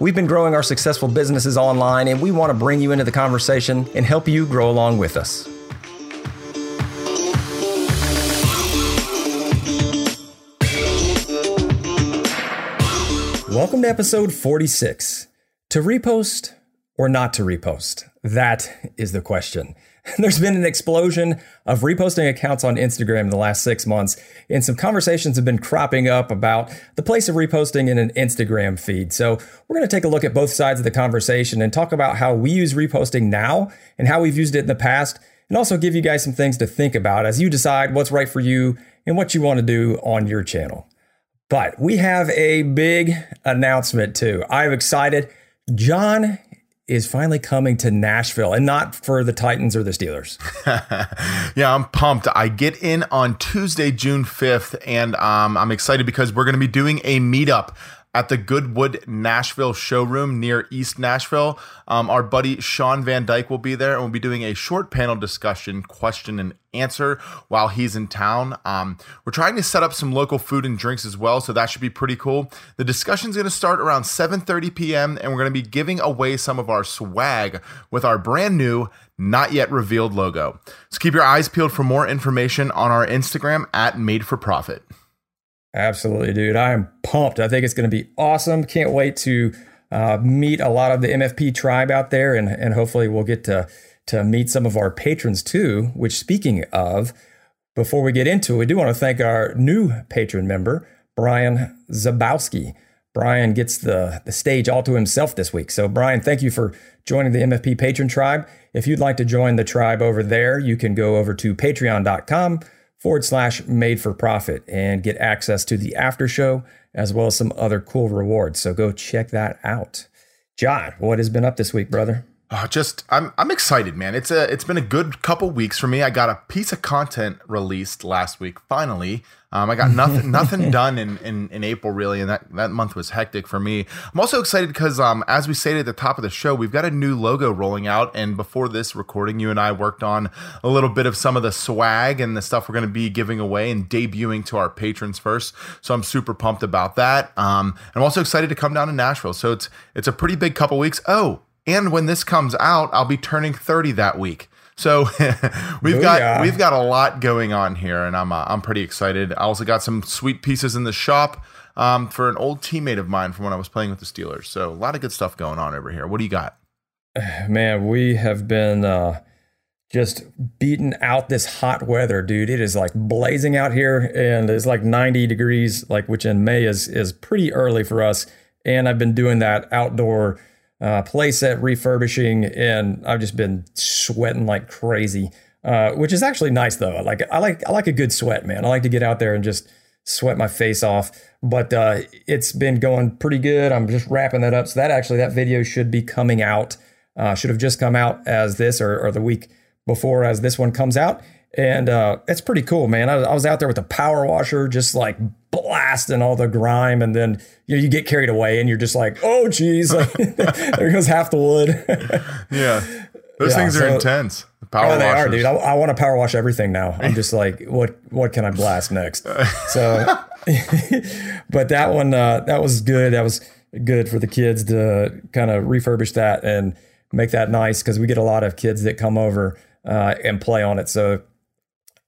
We've been growing our successful businesses online, and we want to bring you into the conversation and help you grow along with us. Welcome to episode 46. To repost or not to repost? That is the question. There's been an explosion of reposting accounts on Instagram in the last six months, and some conversations have been cropping up about the place of reposting in an Instagram feed. So, we're going to take a look at both sides of the conversation and talk about how we use reposting now and how we've used it in the past, and also give you guys some things to think about as you decide what's right for you and what you want to do on your channel. But we have a big announcement too. I'm excited. John is finally coming to Nashville and not for the Titans or the Steelers. yeah, I'm pumped. I get in on Tuesday, June 5th, and um, I'm excited because we're going to be doing a meetup at the Goodwood Nashville showroom near East Nashville. Um, our buddy Sean Van Dyke will be there, and we'll be doing a short panel discussion, question and answer while he's in town. Um, we're trying to set up some local food and drinks as well, so that should be pretty cool. The discussion is going to start around 7:30 p.m., and we're going to be giving away some of our swag with our brand new not yet revealed logo. So keep your eyes peeled for more information on our Instagram at Made for Profit. Absolutely, dude. I am pumped. I think it's going to be awesome. Can't wait to uh, meet a lot of the MFP tribe out there, and and hopefully we'll get to to meet some of our patrons too. Which, speaking of, before we get into it, we do want to thank our new patron member, Brian Zabowski. Brian gets the, the stage all to himself this week. So, Brian, thank you for joining the MFP patron tribe. If you'd like to join the tribe over there, you can go over to patreon.com forward slash made for profit and get access to the after show as well as some other cool rewards. So go check that out. John, what has been up this week, brother? Oh, just I'm I'm excited, man. It's a it's been a good couple weeks for me. I got a piece of content released last week. Finally, um, I got nothing nothing done in, in in April really, and that that month was hectic for me. I'm also excited because um, as we stated at the top of the show, we've got a new logo rolling out. And before this recording, you and I worked on a little bit of some of the swag and the stuff we're going to be giving away and debuting to our patrons first. So I'm super pumped about that. Um, I'm also excited to come down to Nashville. So it's it's a pretty big couple weeks. Oh and when this comes out, I'll be turning 30 that week. So we've Booyah. got we've got a lot going on here, and I'm uh, I'm pretty excited. I also got some sweet pieces in the shop um, for an old teammate of mine from when I was playing with the Steelers. So a lot of good stuff going on over here. What do you got? Man, we have been uh, just beating out this hot weather, dude. It is like blazing out here, and it's like 90 degrees, like which in May is is pretty early for us. And I've been doing that outdoor uh, playset refurbishing, and I've just been sweating like crazy. Uh, which is actually nice though. I Like I like I like a good sweat, man. I like to get out there and just sweat my face off. But uh, it's been going pretty good. I'm just wrapping that up. So that actually that video should be coming out. Uh, should have just come out as this or, or the week before as this one comes out. And uh, it's pretty cool, man. I, I was out there with the power washer, just like blasting all the grime, and then you know, you get carried away, and you're just like, oh, geez, like, there goes half the wood. yeah, those yeah, things are so, intense. Power oh, they washers. are, dude. I, I want to power wash everything now. I'm just like, what what can I blast next? So, but that one uh, that was good. That was good for the kids to kind of refurbish that and make that nice because we get a lot of kids that come over uh, and play on it. So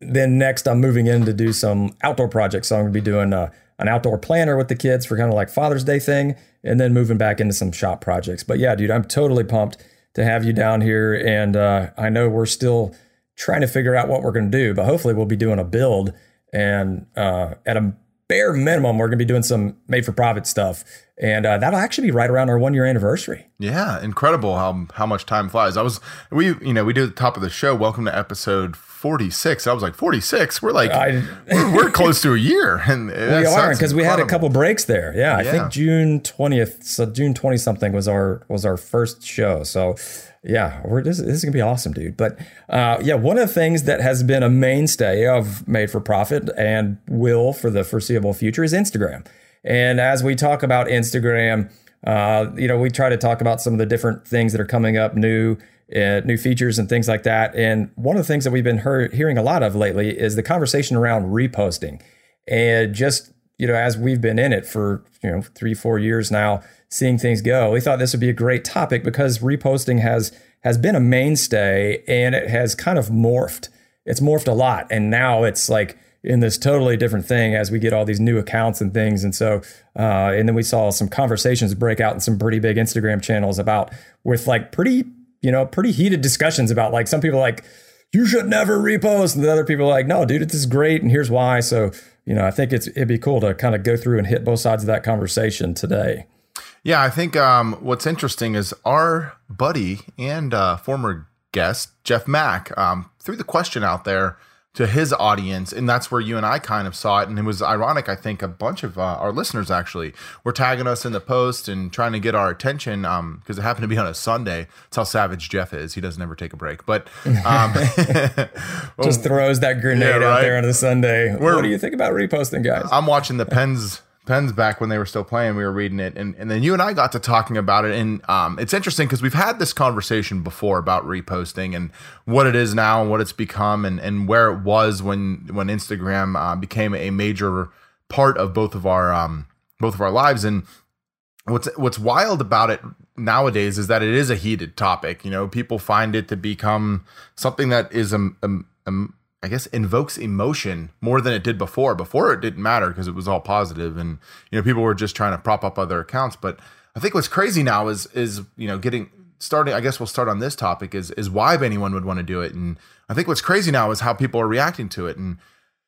then next, I'm moving in to do some outdoor projects. So I'm going to be doing uh, an outdoor planner with the kids for kind of like Father's Day thing, and then moving back into some shop projects. But yeah, dude, I'm totally pumped to have you down here, and uh, I know we're still trying to figure out what we're going to do, but hopefully we'll be doing a build, and uh, at a bare minimum, we're going to be doing some made for profit stuff. and uh, that'll actually be right around our one year anniversary. Yeah, incredible how how much time flies. I was we you know we do the top of the show. Welcome to episode forty six. I was like forty six. We're like I, we're, we're, close to a year, and we are because we had a couple breaks there. Yeah, I yeah. think June twentieth, so June twenty something was our was our first show. So yeah, we're this, this is gonna be awesome, dude. But uh, yeah, one of the things that has been a mainstay of Made for Profit and will for the foreseeable future is Instagram. And as we talk about Instagram, uh, you know, we try to talk about some of the different things that are coming up, new uh, new features and things like that. And one of the things that we've been hear- hearing a lot of lately is the conversation around reposting. And just you know, as we've been in it for you know three, four years now, seeing things go, we thought this would be a great topic because reposting has has been a mainstay and it has kind of morphed. It's morphed a lot, and now it's like in this totally different thing as we get all these new accounts and things. And so, uh, and then we saw some conversations break out in some pretty big Instagram channels about with like pretty, you know, pretty heated discussions about like some people like, you should never repost. And the other people like, no, dude, this is great. And here's why. So, you know, I think it's, it'd be cool to kind of go through and hit both sides of that conversation today. Yeah. I think um, what's interesting is our buddy and uh, former guest, Jeff Mack, um, threw the question out there to his audience and that's where you and i kind of saw it. And it was ironic i think a bunch of uh, our listeners actually were tagging us in the post and trying to get our attention because um, it happened to be on a sunday. That's how savage jeff is. He doesn't ever take a break. But um, just throws that grenade yeah, right? out there on a sunday. We're, what do you think about reposting guys? I'm watching the pens Pens back when they were still playing. We were reading it, and, and then you and I got to talking about it. And um, it's interesting because we've had this conversation before about reposting and what it is now and what it's become, and, and where it was when when Instagram uh, became a major part of both of our um, both of our lives. And what's what's wild about it nowadays is that it is a heated topic. You know, people find it to become something that is a, a, a I guess invokes emotion more than it did before. Before it didn't matter because it was all positive and you know people were just trying to prop up other accounts. But I think what's crazy now is is you know getting starting. I guess we'll start on this topic is is why anyone would want to do it. And I think what's crazy now is how people are reacting to it. And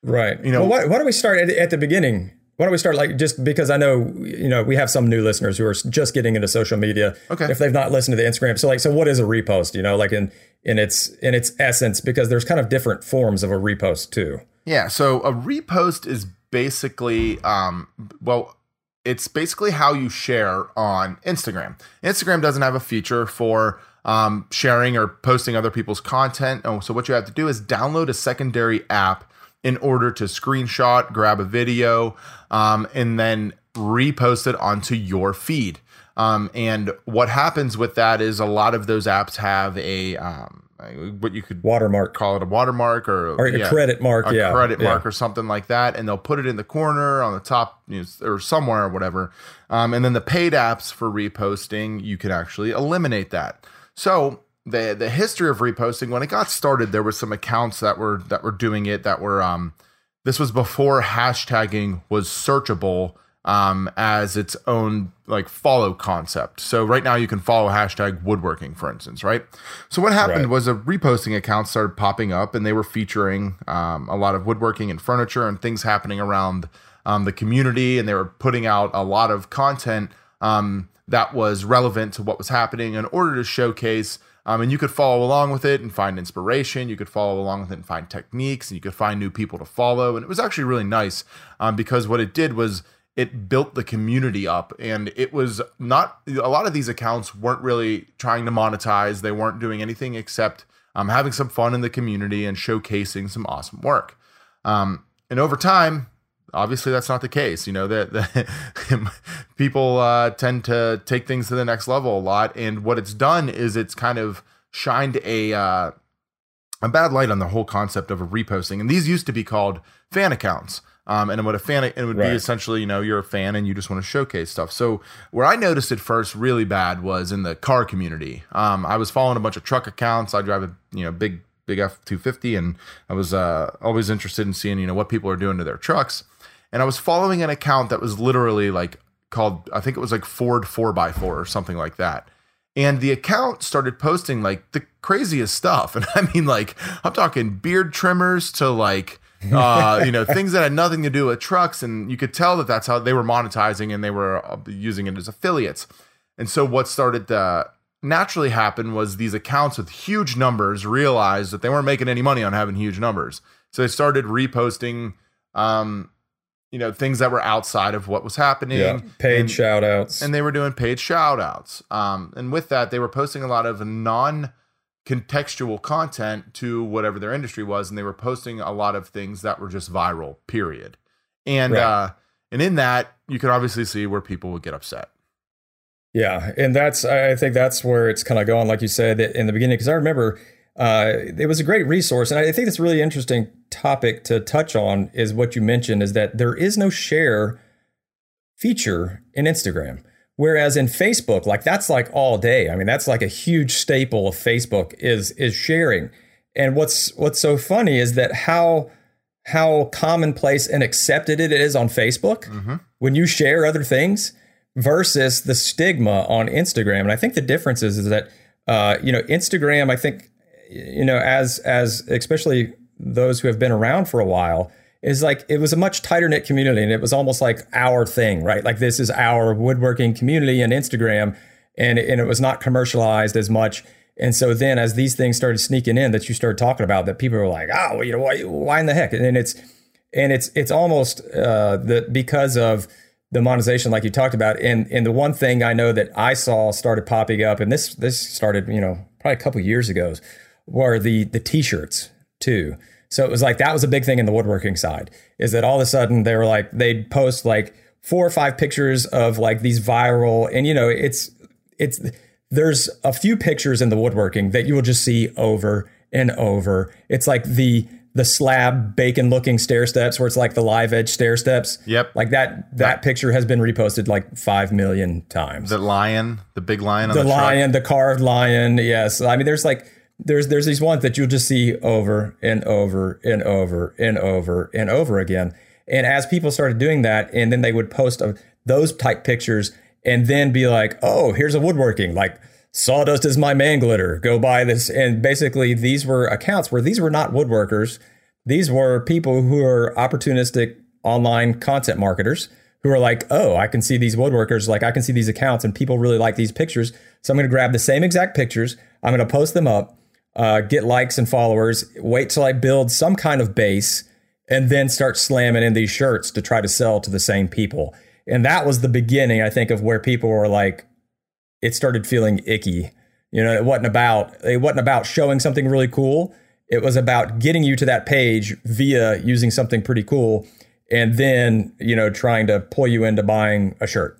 right, you know, well, why, why don't we start at, at the beginning? Why don't we start like just because I know you know we have some new listeners who are just getting into social media. Okay. If they've not listened to the Instagram, so like, so what is a repost? You know, like in in its in its essence, because there's kind of different forms of a repost too. Yeah. So a repost is basically, um, well, it's basically how you share on Instagram. Instagram doesn't have a feature for um, sharing or posting other people's content. Oh, so what you have to do is download a secondary app in order to screenshot, grab a video, um, and then repost it onto your feed. Um, and what happens with that is a lot of those apps have a um, what you could watermark call it a watermark or, or yeah, a credit mark, a yeah, credit yeah. mark or something like that, and they'll put it in the corner on the top you know, or somewhere or whatever. Um, and then the paid apps for reposting, you can actually eliminate that. So the the history of reposting when it got started there were some accounts that were that were doing it that were um this was before hashtagging was searchable um as its own like follow concept so right now you can follow hashtag woodworking for instance right so what happened right. was a reposting account started popping up and they were featuring um, a lot of woodworking and furniture and things happening around um, the community and they were putting out a lot of content um, that was relevant to what was happening in order to showcase um, and you could follow along with it and find inspiration. You could follow along with it and find techniques, and you could find new people to follow. And it was actually really nice um, because what it did was it built the community up. And it was not a lot of these accounts weren't really trying to monetize, they weren't doing anything except um, having some fun in the community and showcasing some awesome work. Um, and over time, obviously that's not the case you know that people uh, tend to take things to the next level a lot. And what it's done is it's kind of shined a uh, a bad light on the whole concept of a reposting. And these used to be called fan accounts um, and what a fan it would right. be essentially you know you're a fan and you just want to showcase stuff. So where i noticed it first really bad was in the car community. Um, i was following a bunch of truck accounts. I drive a you know big big f-250 and i was uh, always interested in seeing you know what people are doing to their trucks and I was following an account that was literally like called I think it was like Ford 4x4 or something like that. And the account started posting like the craziest stuff. And I mean like I'm talking beard trimmers to like uh, you know, things that had nothing to do with trucks. And you could tell that that's how they were monetizing and they were uh, using it as affiliates. And so what started to naturally happen was these accounts with huge numbers realized that they weren't making any money on having huge numbers. So they started reposting, um, you know, things that were outside of what was happening. Yeah, paid and, shout outs. And they were doing paid shout outs. Um, and with that, they were posting a lot of non contextual content to whatever their industry was. And they were posting a lot of things that were just viral, period. And, right. uh, and in that, you could obviously see where people would get upset. Yeah, and that's I think that's where it's kind of gone, like you said in the beginning, because I remember uh, it was a great resource, and I think it's a really interesting topic to touch on. Is what you mentioned is that there is no share feature in Instagram, whereas in Facebook, like that's like all day. I mean, that's like a huge staple of Facebook is is sharing. And what's what's so funny is that how how commonplace and accepted it is on Facebook mm-hmm. when you share other things versus the stigma on Instagram. And I think the difference is, is that uh, you know Instagram. I think you know as as especially those who have been around for a while is like it was a much tighter knit community and it was almost like our thing, right? Like this is our woodworking community and Instagram, and and it was not commercialized as much. And so then, as these things started sneaking in, that you started talking about, that people were like, "Oh, well, you know, why, why in the heck?" And it's and it's it's almost uh, the because of the monetization like you talked about and and the one thing I know that I saw started popping up and this this started you know probably a couple years ago were the the t-shirts too so it was like that was a big thing in the woodworking side is that all of a sudden they were like they'd post like four or five pictures of like these viral and you know it's it's there's a few pictures in the woodworking that you will just see over and over it's like the the slab bacon looking stair steps where it's like the live edge stair steps. Yep. Like that that picture has been reposted like 5 million times. The lion, the big lion the, the lion, the carved lion. Yes. I mean there's like there's there's these ones that you'll just see over and over and over and over and over again. And as people started doing that and then they would post a, those type pictures and then be like, "Oh, here's a woodworking." Like Sawdust is my man glitter. Go buy this. And basically, these were accounts where these were not woodworkers. These were people who are opportunistic online content marketers who are like, oh, I can see these woodworkers, like I can see these accounts, and people really like these pictures. So I'm going to grab the same exact pictures. I'm going to post them up, uh, get likes and followers, wait till I build some kind of base, and then start slamming in these shirts to try to sell to the same people. And that was the beginning, I think, of where people were like, it started feeling icky. You know, it wasn't about it wasn't about showing something really cool. It was about getting you to that page via using something pretty cool and then, you know, trying to pull you into buying a shirt.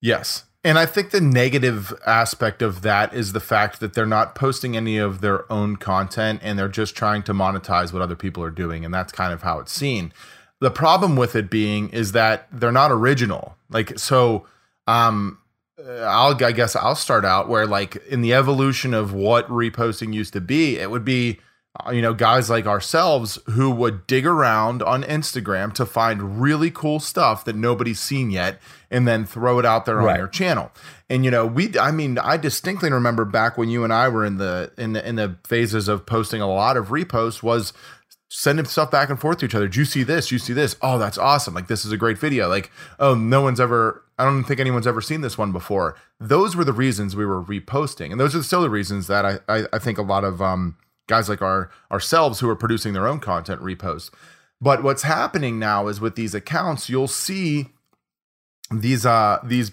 Yes. And I think the negative aspect of that is the fact that they're not posting any of their own content and they're just trying to monetize what other people are doing. And that's kind of how it's seen. The problem with it being is that they're not original. Like, so, um, uh, I'll I guess I'll start out where like in the evolution of what reposting used to be, it would be uh, you know guys like ourselves who would dig around on Instagram to find really cool stuff that nobody's seen yet and then throw it out there right. on your channel. And you know, we I mean, I distinctly remember back when you and I were in the in the in the phases of posting a lot of reposts was sending stuff back and forth to each other. Do you see this? Do you see this? Oh, that's awesome. Like this is a great video. Like, oh, no one's ever I don't think anyone's ever seen this one before. Those were the reasons we were reposting. And those are still the reasons that I I, I think a lot of um, guys like our ourselves who are producing their own content repost. But what's happening now is with these accounts, you'll see these uh these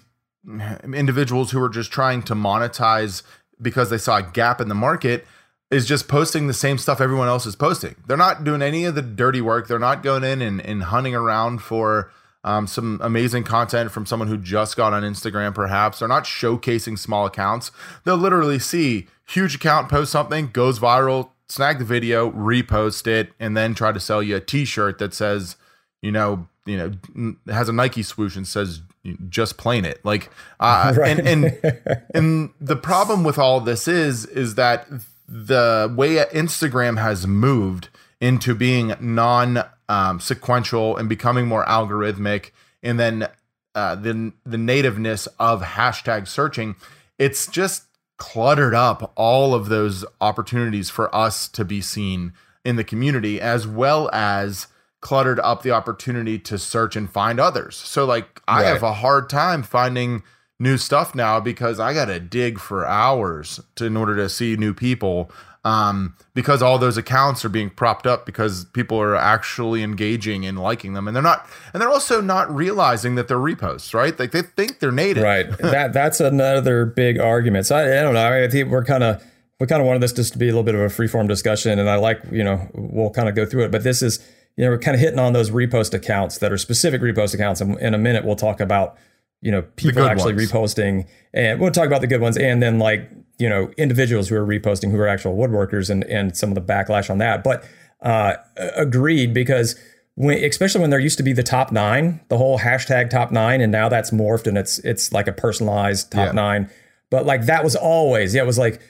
individuals who are just trying to monetize because they saw a gap in the market is just posting the same stuff everyone else is posting. They're not doing any of the dirty work. They're not going in and, and hunting around for um, some amazing content from someone who just got on Instagram, perhaps. They're not showcasing small accounts. They'll literally see huge account post something, goes viral, snag the video, repost it, and then try to sell you a t-shirt that says, you know, you know, has a Nike swoosh and says just plain it. Like uh, right. and and and the problem with all this is is that the way Instagram has moved into being non um, sequential and becoming more algorithmic, and then uh, the the nativeness of hashtag searching, it's just cluttered up all of those opportunities for us to be seen in the community as well as cluttered up the opportunity to search and find others. So like I Right. have a hard time finding new stuff now because I got to dig for hours to, in order to see new people um, because all those accounts are being propped up because people are actually engaging and liking them and they're not and they're also not realizing that they're reposts, right? Like they think they're native. Right. that that's another big argument. So I, I don't know. I, mean, I think we're kind of we kind of wanted this just to be a little bit of a free form discussion, and I like you know we'll kind of go through it. But this is you know we're kind of hitting on those repost accounts that are specific repost accounts, and in a minute we'll talk about you know people actually ones. reposting, and we'll talk about the good ones, and then like you know individuals who are reposting who are actual woodworkers, and and some of the backlash on that. But uh, agreed because when, especially when there used to be the top nine, the whole hashtag top nine, and now that's morphed and it's it's like a personalized top Yeah. nine. But like that was always, yeah, it was like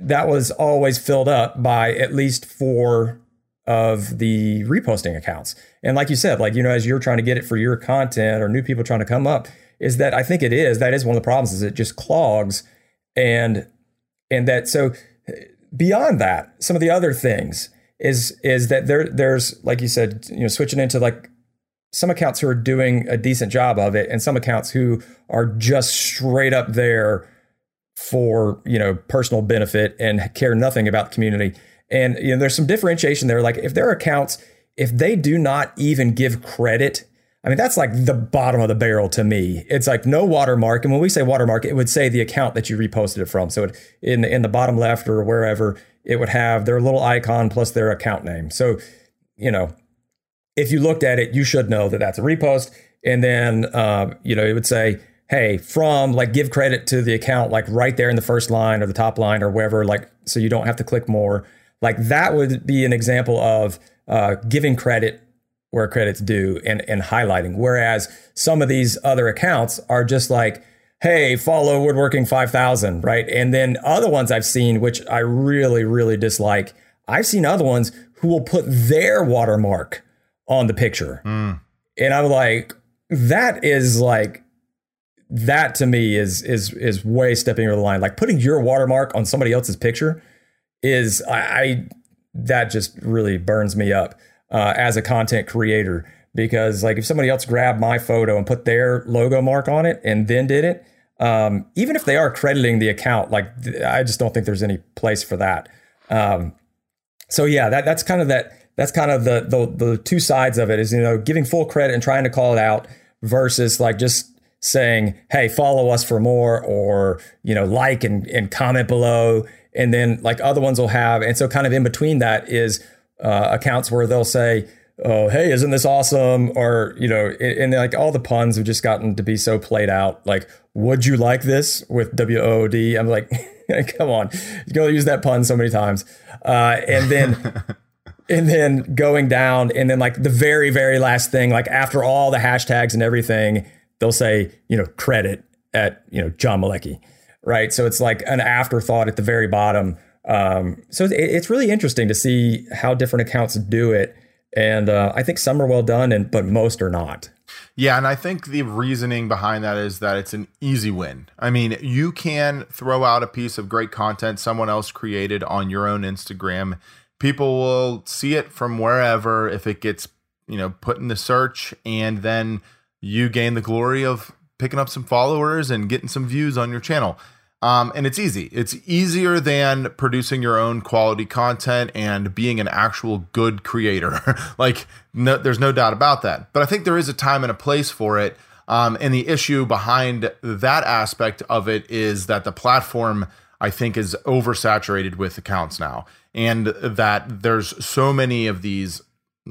that was always filled up by at least four of the reposting accounts. And like you said, like you know, as you're trying to get it for your content or new people trying to come up, is that I think it is that is one of the problems is it just clogs and and that so beyond that, some of the other things is is that there there's like you said, you know, switching into like some accounts who are doing a decent job of it, and some accounts who are just straight up there for you know personal benefit and care nothing about the community. And you know, there's some differentiation there. Like if their accounts, if they do not even give credit. I mean, that's like the bottom of the barrel to me. It's like no watermark. And when we say watermark, it would say the account that you reposted it from. So it, in, the, in the bottom left or wherever, it would have their little icon plus their account name. So, you know, if you looked at it, you should know that that's a repost. And then, uh, you know, it would say, hey, from like give credit to the account, like right there in the first line or the top line or wherever, like, so you don't have to click more. Like that would be an example of uh, giving credit where credit's due and, and highlighting. Whereas some of these other accounts are just like, hey, follow Woodworking 5000, right? And then other ones I've seen, which I really, really dislike, I've seen other ones who will put their watermark on the picture. And I'm like, that is like, that to me is is is way stepping over the line. Like putting your watermark on somebody else's picture is I, I that just really burns me up uh, as a content creator because like if somebody else grabbed my photo and put their logo mark on it and then did it, um, even if they are crediting the account, like th- I just don't think there's any place for that. Um, so yeah, that that's kind of that that's kind of the, the the two sides of it is you know giving full credit and trying to call it out versus like just saying hey follow us for more or you know like and, and comment below and then like other ones will have. And so kind of in between that is uh, accounts where they'll say oh hey isn't this awesome? Or you know and, and like all the puns have just gotten to be so played out. Like would you like this with w-o-o-d i'm like come on. You go use that pun so many times. Uh, and then and then going down and then like the very very last thing like after all the hashtags and everything they'll say you know credit at you know john malecki right so it's like an afterthought at the very bottom um, so it, it's really interesting to see how different accounts do it and uh, i think some are well done and but most are not Yeah, and I think the reasoning behind that is that it's an easy win. I mean, you can throw out a piece of great content someone else created on your own Instagram. People will see it from wherever if it gets, you know, put in the search and then you gain the glory of picking up some followers and getting some views on your channel. Um, and it's easy. It's easier than producing your own quality content and being an actual good creator. like, no, there's no doubt about that. But I think there is a time and a place for it. Um, and the issue behind that aspect of it is that the platform, I think, is oversaturated with accounts now, and that there's so many of these,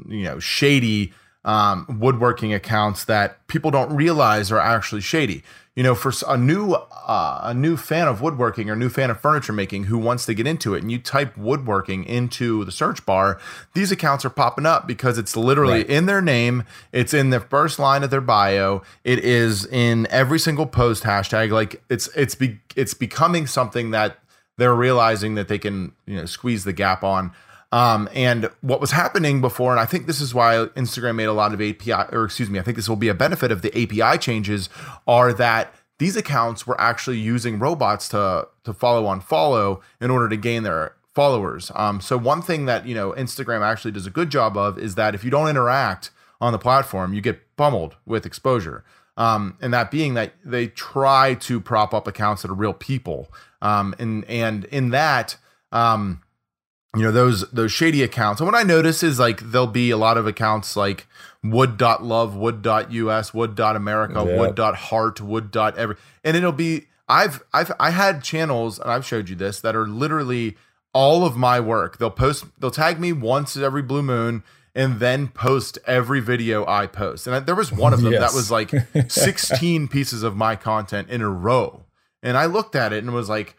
you know, shady um, woodworking accounts that people don't realize are actually shady. You know, for a new uh, a new fan of woodworking or new fan of furniture making who wants to get into it, and you type woodworking into the search bar, these accounts are popping up because it's literally Right. in their name, it's in the first line of their bio, it is in every single post hashtag. Like it's it's be, it's becoming something that they're realizing that they can you know squeeze the gap on. Um, and what was happening before, and I think this is why Instagram made a lot of API, or excuse me, I think this will be a benefit of the API changes, are that these accounts were actually using robots to to follow on follow in order to gain their followers. Um, so one thing that you know Instagram actually does a good job of is that if you don't interact on the platform, you get pummeled with exposure. Um, and that being that they try to prop up accounts that are real people. Um, and and in that, um, you know those those shady accounts. And what I notice is like there'll be a lot of accounts like wood.love, wood.us, wood.america, yep. wood.heart, wood.every, and it'll be I've I've I had channels and I've showed you this that are literally all of my work. They'll post they'll tag me once every blue moon and then post every video I post. And there was one of them yes. that was like 16 pieces of my content in a row. And I looked at it and was like,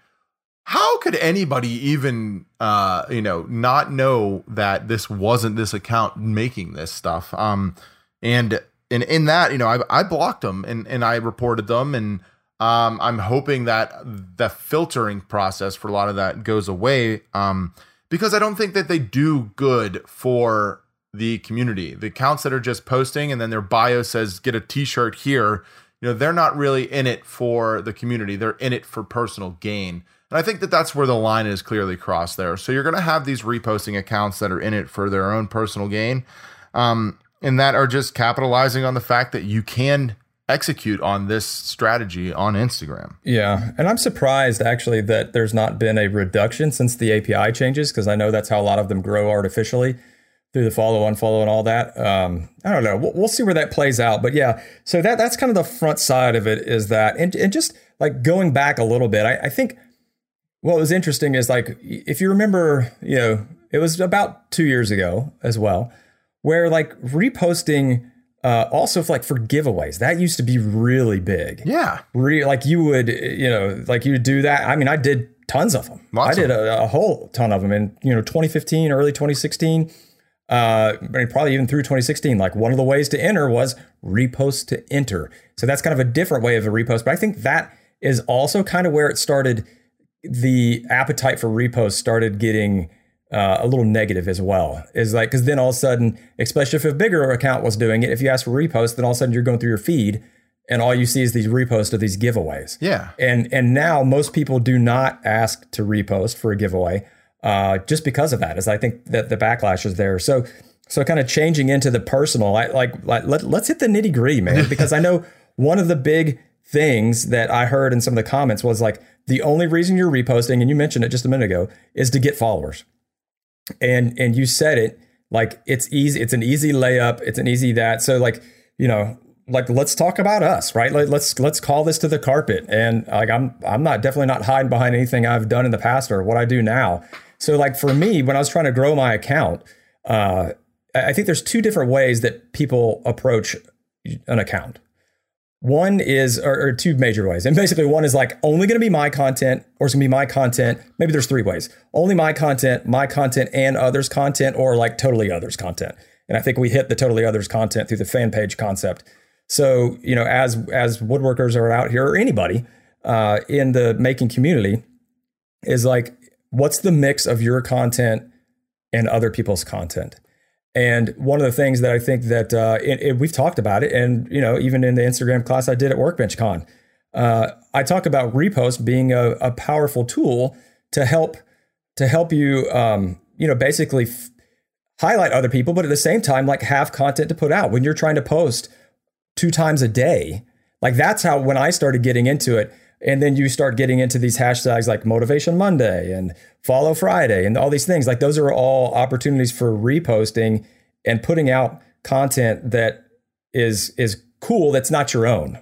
how could anybody even uh you know not know that this wasn't this account making this stuff um and and in that you know i i blocked them and and i reported them and um, I'm hoping that the filtering process for a lot of that goes away um, because I don't think that they do good for the community. The accounts that are just posting and then their bio says get a t-shirt here, you know, they're not really in it for the community. They're in it for personal gain. And I think that that's where the line is clearly crossed there. So you're going to have these reposting accounts that are in it for their own personal gain. Um, and that are just capitalizing on the fact that you can execute on this strategy on Instagram. Yeah. And I'm surprised actually that there's not been a reduction since the API changes because I know that's how a lot of them grow artificially through the follow, unfollow, and all that. Um, I don't know. We'll, we'll, see where that plays out. But yeah, so that that's kind of the front side of it is that, and, and just like going back a little bit, I, I think what was interesting is like, if you remember, you know, it was about two years ago as well, where like reposting uh, also, for like for giveaways, that used to be really big. Yeah, Re- like you would, you know, like you would do that. I mean, I did tons of them. Lots I did a, a, whole ton of them in you know 2015, early 2016. Uh, probably even through 2016. Like one of the ways to enter was repost to enter. So that's kind of a different way of a repost. But I think that is also kind of where it started. The appetite for reposts started getting uh, a little negative as well. Is like because then all of a sudden, especially if a bigger account was doing it, if you ask for repost, then all of a sudden you're going through your feed and all you see is these reposts of these giveaways. Yeah. And and now most people do not ask to repost for a giveaway, uh, just because of that. Is I think that the backlash is there. So so kind of changing into the personal, I, like like let, let's hit the nitty gritty, man, because I know one of the big things that I heard in some of the comments was like the only reason you're reposting, and you mentioned it just a minute ago, is to get followers. And and you said it like it's easy it's an easy layup it's an easy that. So like you know like let's talk about us right? Like, let's let's call this to the carpet. And like i'm i'm not definitely not hiding behind anything i've done in the past or what i do now. So like for me when i was trying to grow my account uh i think there's two different ways that people approach an account one is, or, or, two major ways. And basically, one is like only going to be my content, or it's going to be my content. Maybe there's three ways only my content, my content, and others' content, or like totally others' content. And I think we hit the totally others' content through the fan page concept. So, you know, as as woodworkers are out here, or anybody uh, in the making community, is like, what's the mix of your content and other people's content? And one of the things that I think that uh, it, it, we've talked about it, and you know, even in the Instagram class I did at Workbench Con, uh, I talk about repost being a, a, powerful tool to help to help you, um, you know, basically f- highlight other people, but at the same time, like have content to put out when you're trying to post two times a day. Like that's how when I started getting into it. And then you start getting into these hashtags like Motivation Monday and Follow Friday and all these things. Like those are all opportunities for reposting and putting out content that is is cool that's not your own.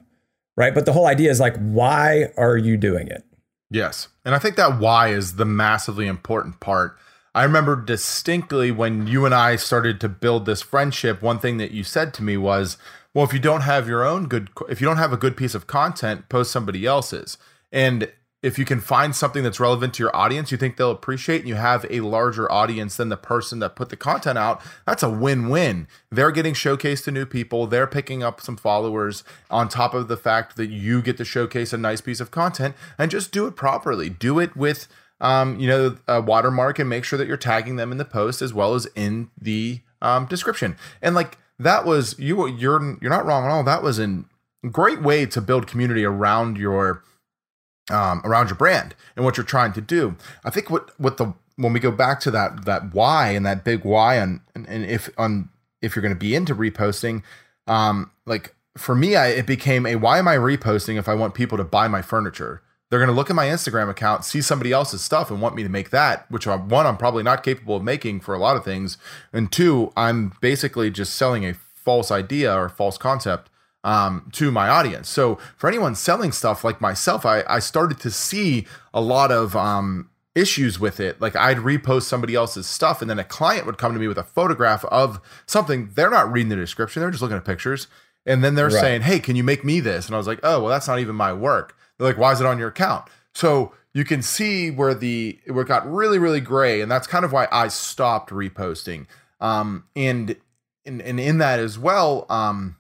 Right? But the whole idea is like why are you doing it? Yes. And I think that why is the massively important part. I remember distinctly when you and I started to build this friendship, one thing that you said to me was, well, if you don't have your own good, if you don't have a good piece of content, post somebody else's. And if you can find something that's relevant to your audience, you think they'll appreciate, and you have a larger audience than the person that put the content out, that's a win win. They're getting showcased to new people, they're picking up some followers on top of the fact that you get to showcase a nice piece of content and just do it properly. Do it with, um, you know, a watermark and make sure that you're tagging them in the post as well as in the um, description. And like, that was you you're you're not wrong at all. That was a great way to build community around your um, around your brand and what you're trying to do. I think what what the when we go back to that that why and that big why on and, and if on if you're going to be into reposting, um, like for me, I, it became a why am I reposting if I want people to buy my furniture? They're going to look at my Instagram account, see somebody else's stuff, and want me to make that, which I'm, one, I'm probably not capable of making for a lot of things. And two, I'm basically just selling a false idea or false concept um, to my audience. So for anyone selling stuff like myself, I, I started to see a lot of um, issues with it. Like I'd repost somebody else's stuff, and then a client would come to me with a photograph of something. They're not reading the description, they're just looking at pictures. And then they're right. saying, Hey, can you make me this? And I was like, Oh, well, that's not even my work. They're like, Why is it on your account? So you can see where the where it got really, really gray. And that's kind of why I stopped reposting. Um, and, and, and in that as well, um,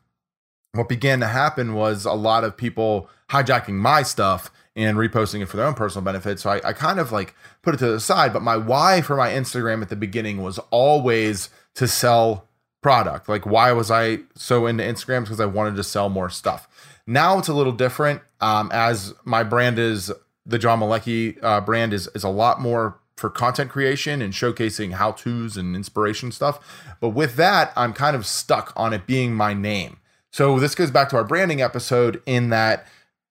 what began to happen was a lot of people hijacking my stuff and reposting it for their own personal benefit. So I, I kind of like put it to the side. But my why for my Instagram at the beginning was always to sell product. Like, why was I so into Instagram? Because I wanted to sell more stuff. Now it's a little different. Um, as my brand is the John Malecki uh, brand is is a lot more for content creation and showcasing how tos and inspiration stuff. But with that, I'm kind of stuck on it being my name. So this goes back to our branding episode in that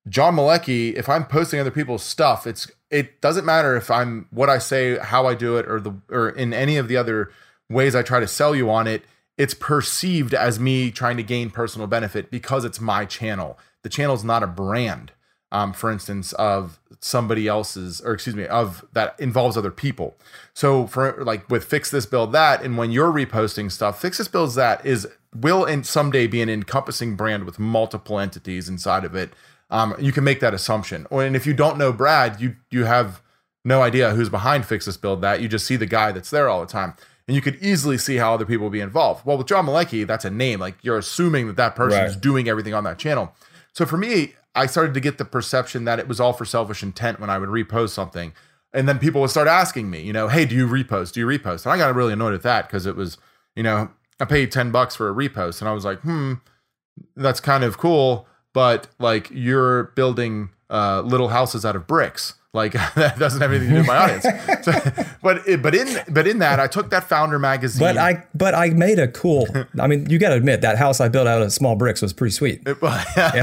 John Malecki, if I'm posting other people's stuff, it's it doesn't matter if I'm what I say, how I do it, or the or in any of the other ways I try to sell you on it. It's perceived as me trying to gain personal benefit because it's my channel. The channel is not a brand, um, for instance, of somebody else's, or excuse me, of that involves other people. So for like with fix this, build that, and when you're reposting stuff, fix this, builds that is will in someday be an encompassing brand with multiple entities inside of it um, you can make that assumption. And if you don't know Brad, you you have no idea who's behind Fix This Build That. You just see the guy that's there all the time. And you could easily see how other people would be involved. Well, with John Malecki, that's a name. Like you're assuming that that person right. is doing everything on that channel. So for me, I started to get the perception that it was all for selfish intent when I would repost something. And then people would start asking me, you know, hey, do you repost? Do you repost? And I got really annoyed at that because it was, you know, I paid 10 bucks for a repost. And I was like, hmm, that's kind of cool but like you're building uh, little houses out of bricks. Like that doesn't have anything to do with my audience. So, but but in but in that, I took that founder magazine. But I but I made a cool. I mean, you got to admit that house I built out of small bricks was pretty sweet. and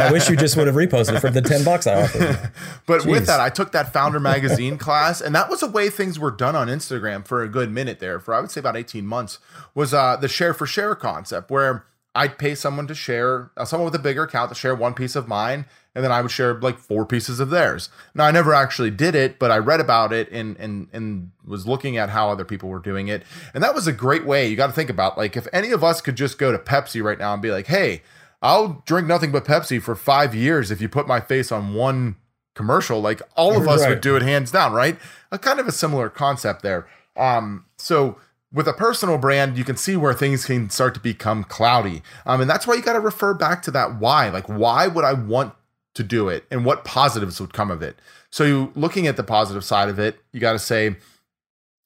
I wish you just would have reposted for the ten bucks I offered. but Jeez. with that, I took that founder magazine class, and that was the way things were done on Instagram for a good minute there. For I would say about eighteen months was uh, the share for share concept where I'd pay someone to share, uh, someone with a bigger account to share one piece of mine, and then I would share like four pieces of theirs. Now I never actually did it, but I read about it and and and was looking at how other people were doing it, and that was a great way. You got to think about like if any of us could just go to Pepsi right now and be like, "Hey, I'll drink nothing but Pepsi for five years if you put my face on one commercial." Like all of us right. would do it hands down, right? A kind of a similar concept there. Um, so with a personal brand, you can see where things can start to become cloudy. Um, and that's why you got to refer back to that why. Like, why would I want to do it and what positives would come of it? So, you, looking at the positive side of it, you got to say,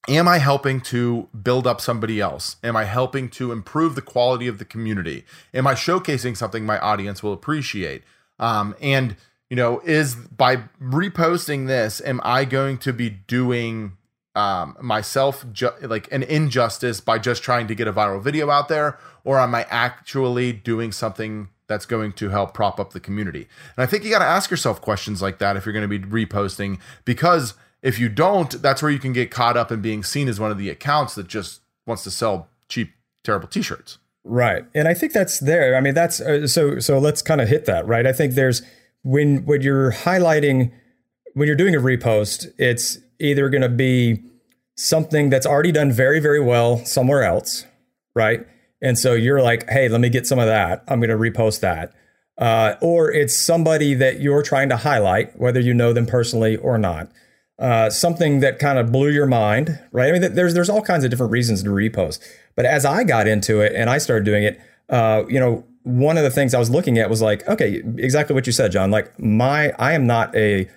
Am I helping to build up somebody else? Am I helping to improve the quality of the community? Am I showcasing something my audience will appreciate? Um, and, you know, is by reposting this, am I going to be doing um, myself ju- like an injustice by just trying to get a viral video out there, or am I actually doing something that's going to help prop up the community? And I think you got to ask yourself questions like that if you're going to be reposting, because if you don't, that's where you can get caught up in being seen as one of the accounts that just wants to sell cheap, terrible T-shirts. Right, and I think that's there. I mean, that's uh, so. So let's kind of hit that. Right, I think there's when when you're highlighting when you're doing a repost, it's either going to be something that's already done very, very well somewhere else, right? And so you're like, hey, let me get some of that. I'm going to repost that. Uh, or it's somebody that you're trying to highlight, whether you know them personally or not. Uh, something that kind of blew your mind, right? I mean, there's there's all kinds of different reasons to repost. But as I got into it and I started doing it, uh, you know, one of the things I was looking at was like, okay, exactly what you said, John. Like my, I am not a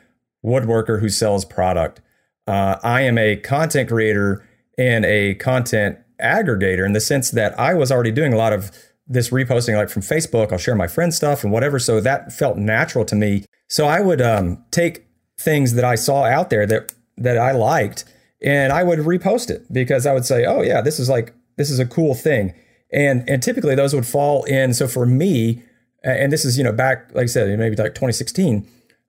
woodworker who sells product. Uh, I am a content creator and a content aggregator in the sense that I was already doing a lot of this reposting, like from Facebook. I'll share my friend stuff and whatever. So that felt natural to me. So I would um, take things that I saw out there that that I liked and I would repost it because I would say, "Oh yeah, this is like this is a cool thing," and and typically those would fall in. So for me, and this is you know back like I said, maybe like 2016.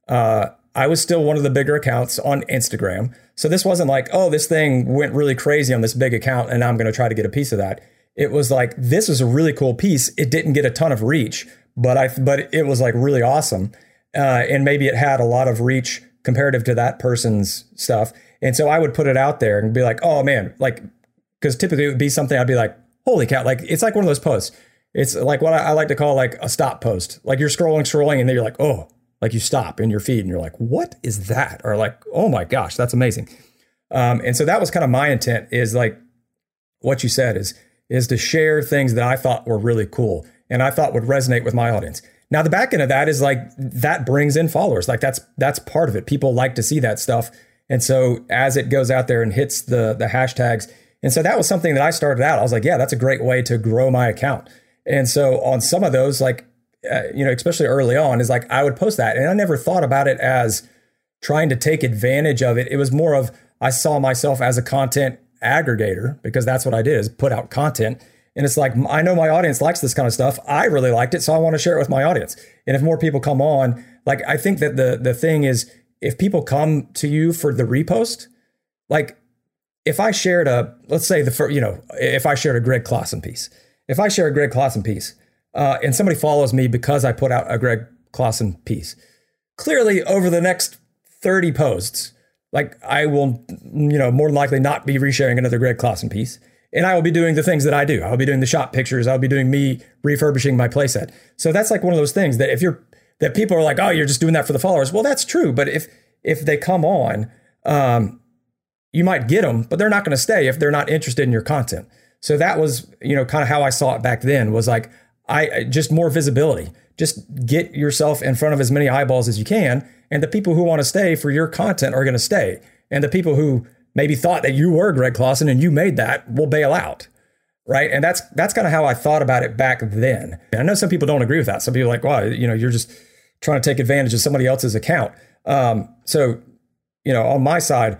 Uh, I was still one of the bigger accounts on Instagram. So this wasn't like, oh, this thing went really crazy on this big account and I'm going to try to get a piece of that. It was like this was a really cool piece. It didn't get a ton of reach, but I but it was like really awesome. Uh, and maybe it had a lot of reach comparative to that person's stuff. And so I would put it out there and be like, oh man, like, because typically it would be something I'd be like, holy cow, like it's like one of those posts. It's like what I like to call like a stop post. Like you're scrolling, scrolling, and then you're like, oh, like you stop in your feed and you're like, what is that? Or like, oh my gosh, that's amazing. Um, and so that was kind of my intent is like what you said is is to share things that I thought were really cool and I thought would resonate with my audience. Now the back end of that is like that brings in followers. Like that's that's part of it. People like to see that stuff. And so as it goes out there and hits the the hashtags, and so that was something that I started out. I was like, yeah, that's a great way to grow my account. And so on some of those, like uh, you know, especially early on, is like I would post that, and I never thought about it as trying to take advantage of it. It was more of I saw myself as a content aggregator because that's what I did is put out content. And it's like I know my audience likes this kind of stuff. I really liked it, so I want to share it with my audience. And if more people come on, like I think that the the thing is if people come to you for the repost, like if I shared a let's say the first, you know if I shared a Greg Klassen piece, if I share a Greg Klassen piece, uh, and somebody follows me because I put out a Greg Klassen piece, clearly over the next 30 posts, like I will, you know, more than likely not be resharing another Greg Klassen piece. And I will be doing the things that I do. I'll be doing the shop pictures. I'll be doing me refurbishing my playset. So that's like one of those things that if you're that people are like, oh, you're just doing that for the followers. Well, that's true. But if if they come on, um, you might get them, but they're not going to stay if they're not interested in your content. So that was, you know, kind of how I saw it back then was like, I just more visibility. Just get yourself in front of as many eyeballs as you can. And the people who want to stay for your content are going to stay. And the people who maybe thought that you were Greg Klassen and you made that will bail out. Right. And that's that's kind of how I thought about it back then. And I know some people don't agree with that. Some people are like, well, you know, you're just trying to take advantage of somebody else's account. Um, so, you know, on my side,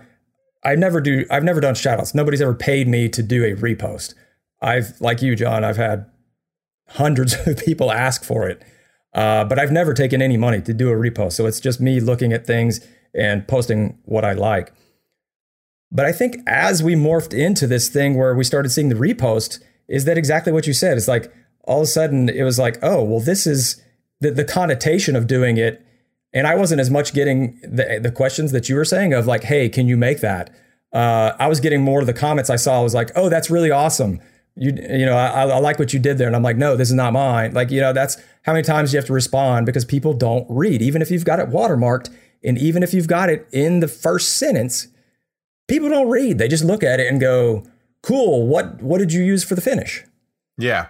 I never do I've never done shoutouts. Nobody's ever paid me to do a repost. I've like you, John, I've had hundreds of people ask for it. Uh, but I've never taken any money to do a repost. So it's just me looking at things and posting what I like. But I think as we morphed into this thing where we started seeing the repost, is that exactly what you said? It's like all of a sudden it was like, oh, well, this is the, the connotation of doing it. And I wasn't as much getting the, the questions that you were saying of like, hey, can you make that? Uh, I was getting more of the comments I saw I was like, oh, that's really awesome you you know I, I like what you did there. And i'm like no this is not mine. Like you know that's how many times you have to respond because people don't read. Even if you've got it watermarked and even if you've got it in the first sentence people don't read. They just look at it and go cool what what did you use for the finish? Yeah.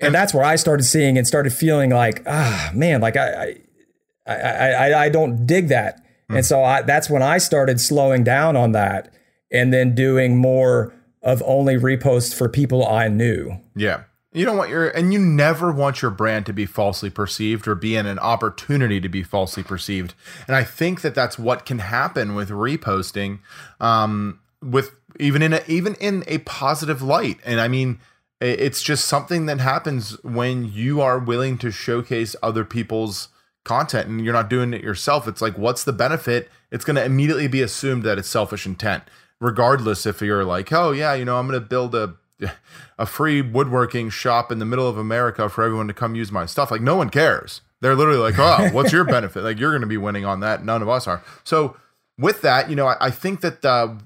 And that's where i started seeing and started feeling like ah man like i i i i, I don't dig that. Mm. and so I, that's when i started slowing down on that and then doing more of only reposts for people I knew. Yeah. You don't want your, and you never want your brand to be falsely perceived or be in an opportunity to be falsely perceived. And I think that that's what can happen with reposting, um, with even in a, even in a positive light. And I mean, it's just something that happens when you are willing to showcase other people's content and you're not doing it yourself. It's like, what's the benefit? It's going to immediately be assumed that it's selfish intent regardless if you're like, oh yeah, you know, I'm going to build a a free woodworking shop in the middle of America for everyone to come use my stuff. Like no one cares. They're literally like, oh, what's your benefit? Like you're going to be winning on that. None of us are. So with that, you know, I, I think that the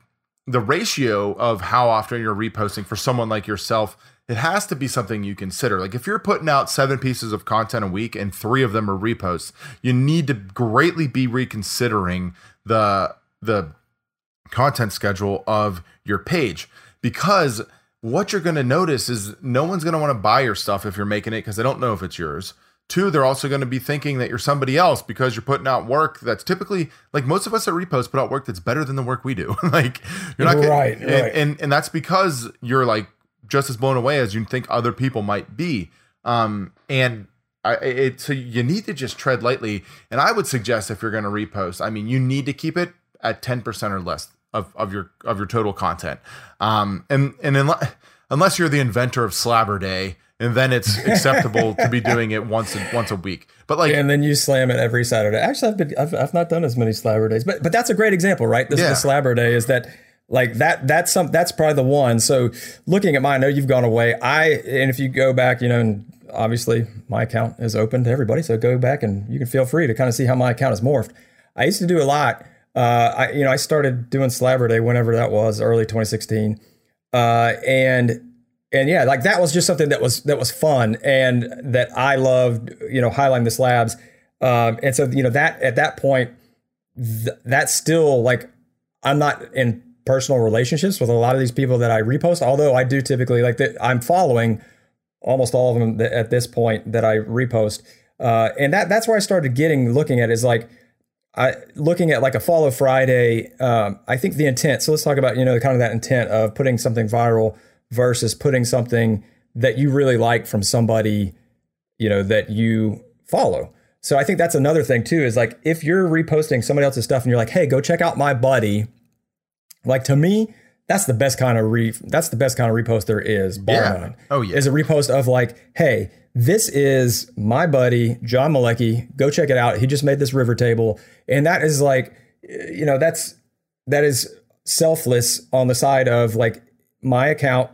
the ratio of how often you're reposting for someone like yourself, it has to be something you consider. Like if you're putting out seven pieces of content a week and three of them are reposts, you need to greatly be reconsidering the the content schedule of your page because what you're going to notice is no one's going to want to buy your stuff if you're making it because they don't know if it's yours. Two, they're also going to be thinking that you're somebody else because you're putting out work that's typically like most of us at Repost put out work that's better than the work we do. like you're not right, getting, right. And, and and that's because you're like just as blown away as you think other people might be. Um, and I, it, so you need to just tread lightly. And I would suggest if you're going to repost, I mean, you need to keep it at 10% or less of, of your of your total content. Um, and and unless, unless you're the inventor of Slabber Day, and then it's acceptable to be doing it once a, once a week. But like, and then you slam it every Saturday. Actually, I've been I've, I've not done as many Slabber days, but but that's a great example, right? This Yeah. is the Slabber day. Is that like that? That's some. That's probably the one. So looking at mine, I know you've gone away. I and if you go back, you know, and obviously my account is open to everybody, so go back and you can feel free to kind of see how my account has morphed. I used to do a lot. Uh, I you know I started doing Slabber Day whenever that was, early 2016, uh, and and yeah, like that was just something that was that was fun and that I loved, you know, highlighting the slabs. Um, and so you know that at that point, th- that's still like I'm not in personal relationships with a lot of these people that I repost. Although I do typically like that, I'm following almost all of them that, at this point that I repost, uh, and that that's where I started getting looking at is like. I looking at like a follow Friday. Um, I think the intent. So let's talk about you know kind of that intent of putting something viral versus putting something that you really like from somebody you know that you follow. So I think that's another thing too is like if you're reposting somebody else's stuff and you're like, hey, go check out my buddy. Like to me, that's the best kind of re that's the best kind of repost there is. Bar Yeah. none. Oh, yeah. Is a repost of like, hey, this is my buddy John Malecki. Go check it out. He just made this river table, and that is like, eh, you know, that's that is selfless on the side of like my account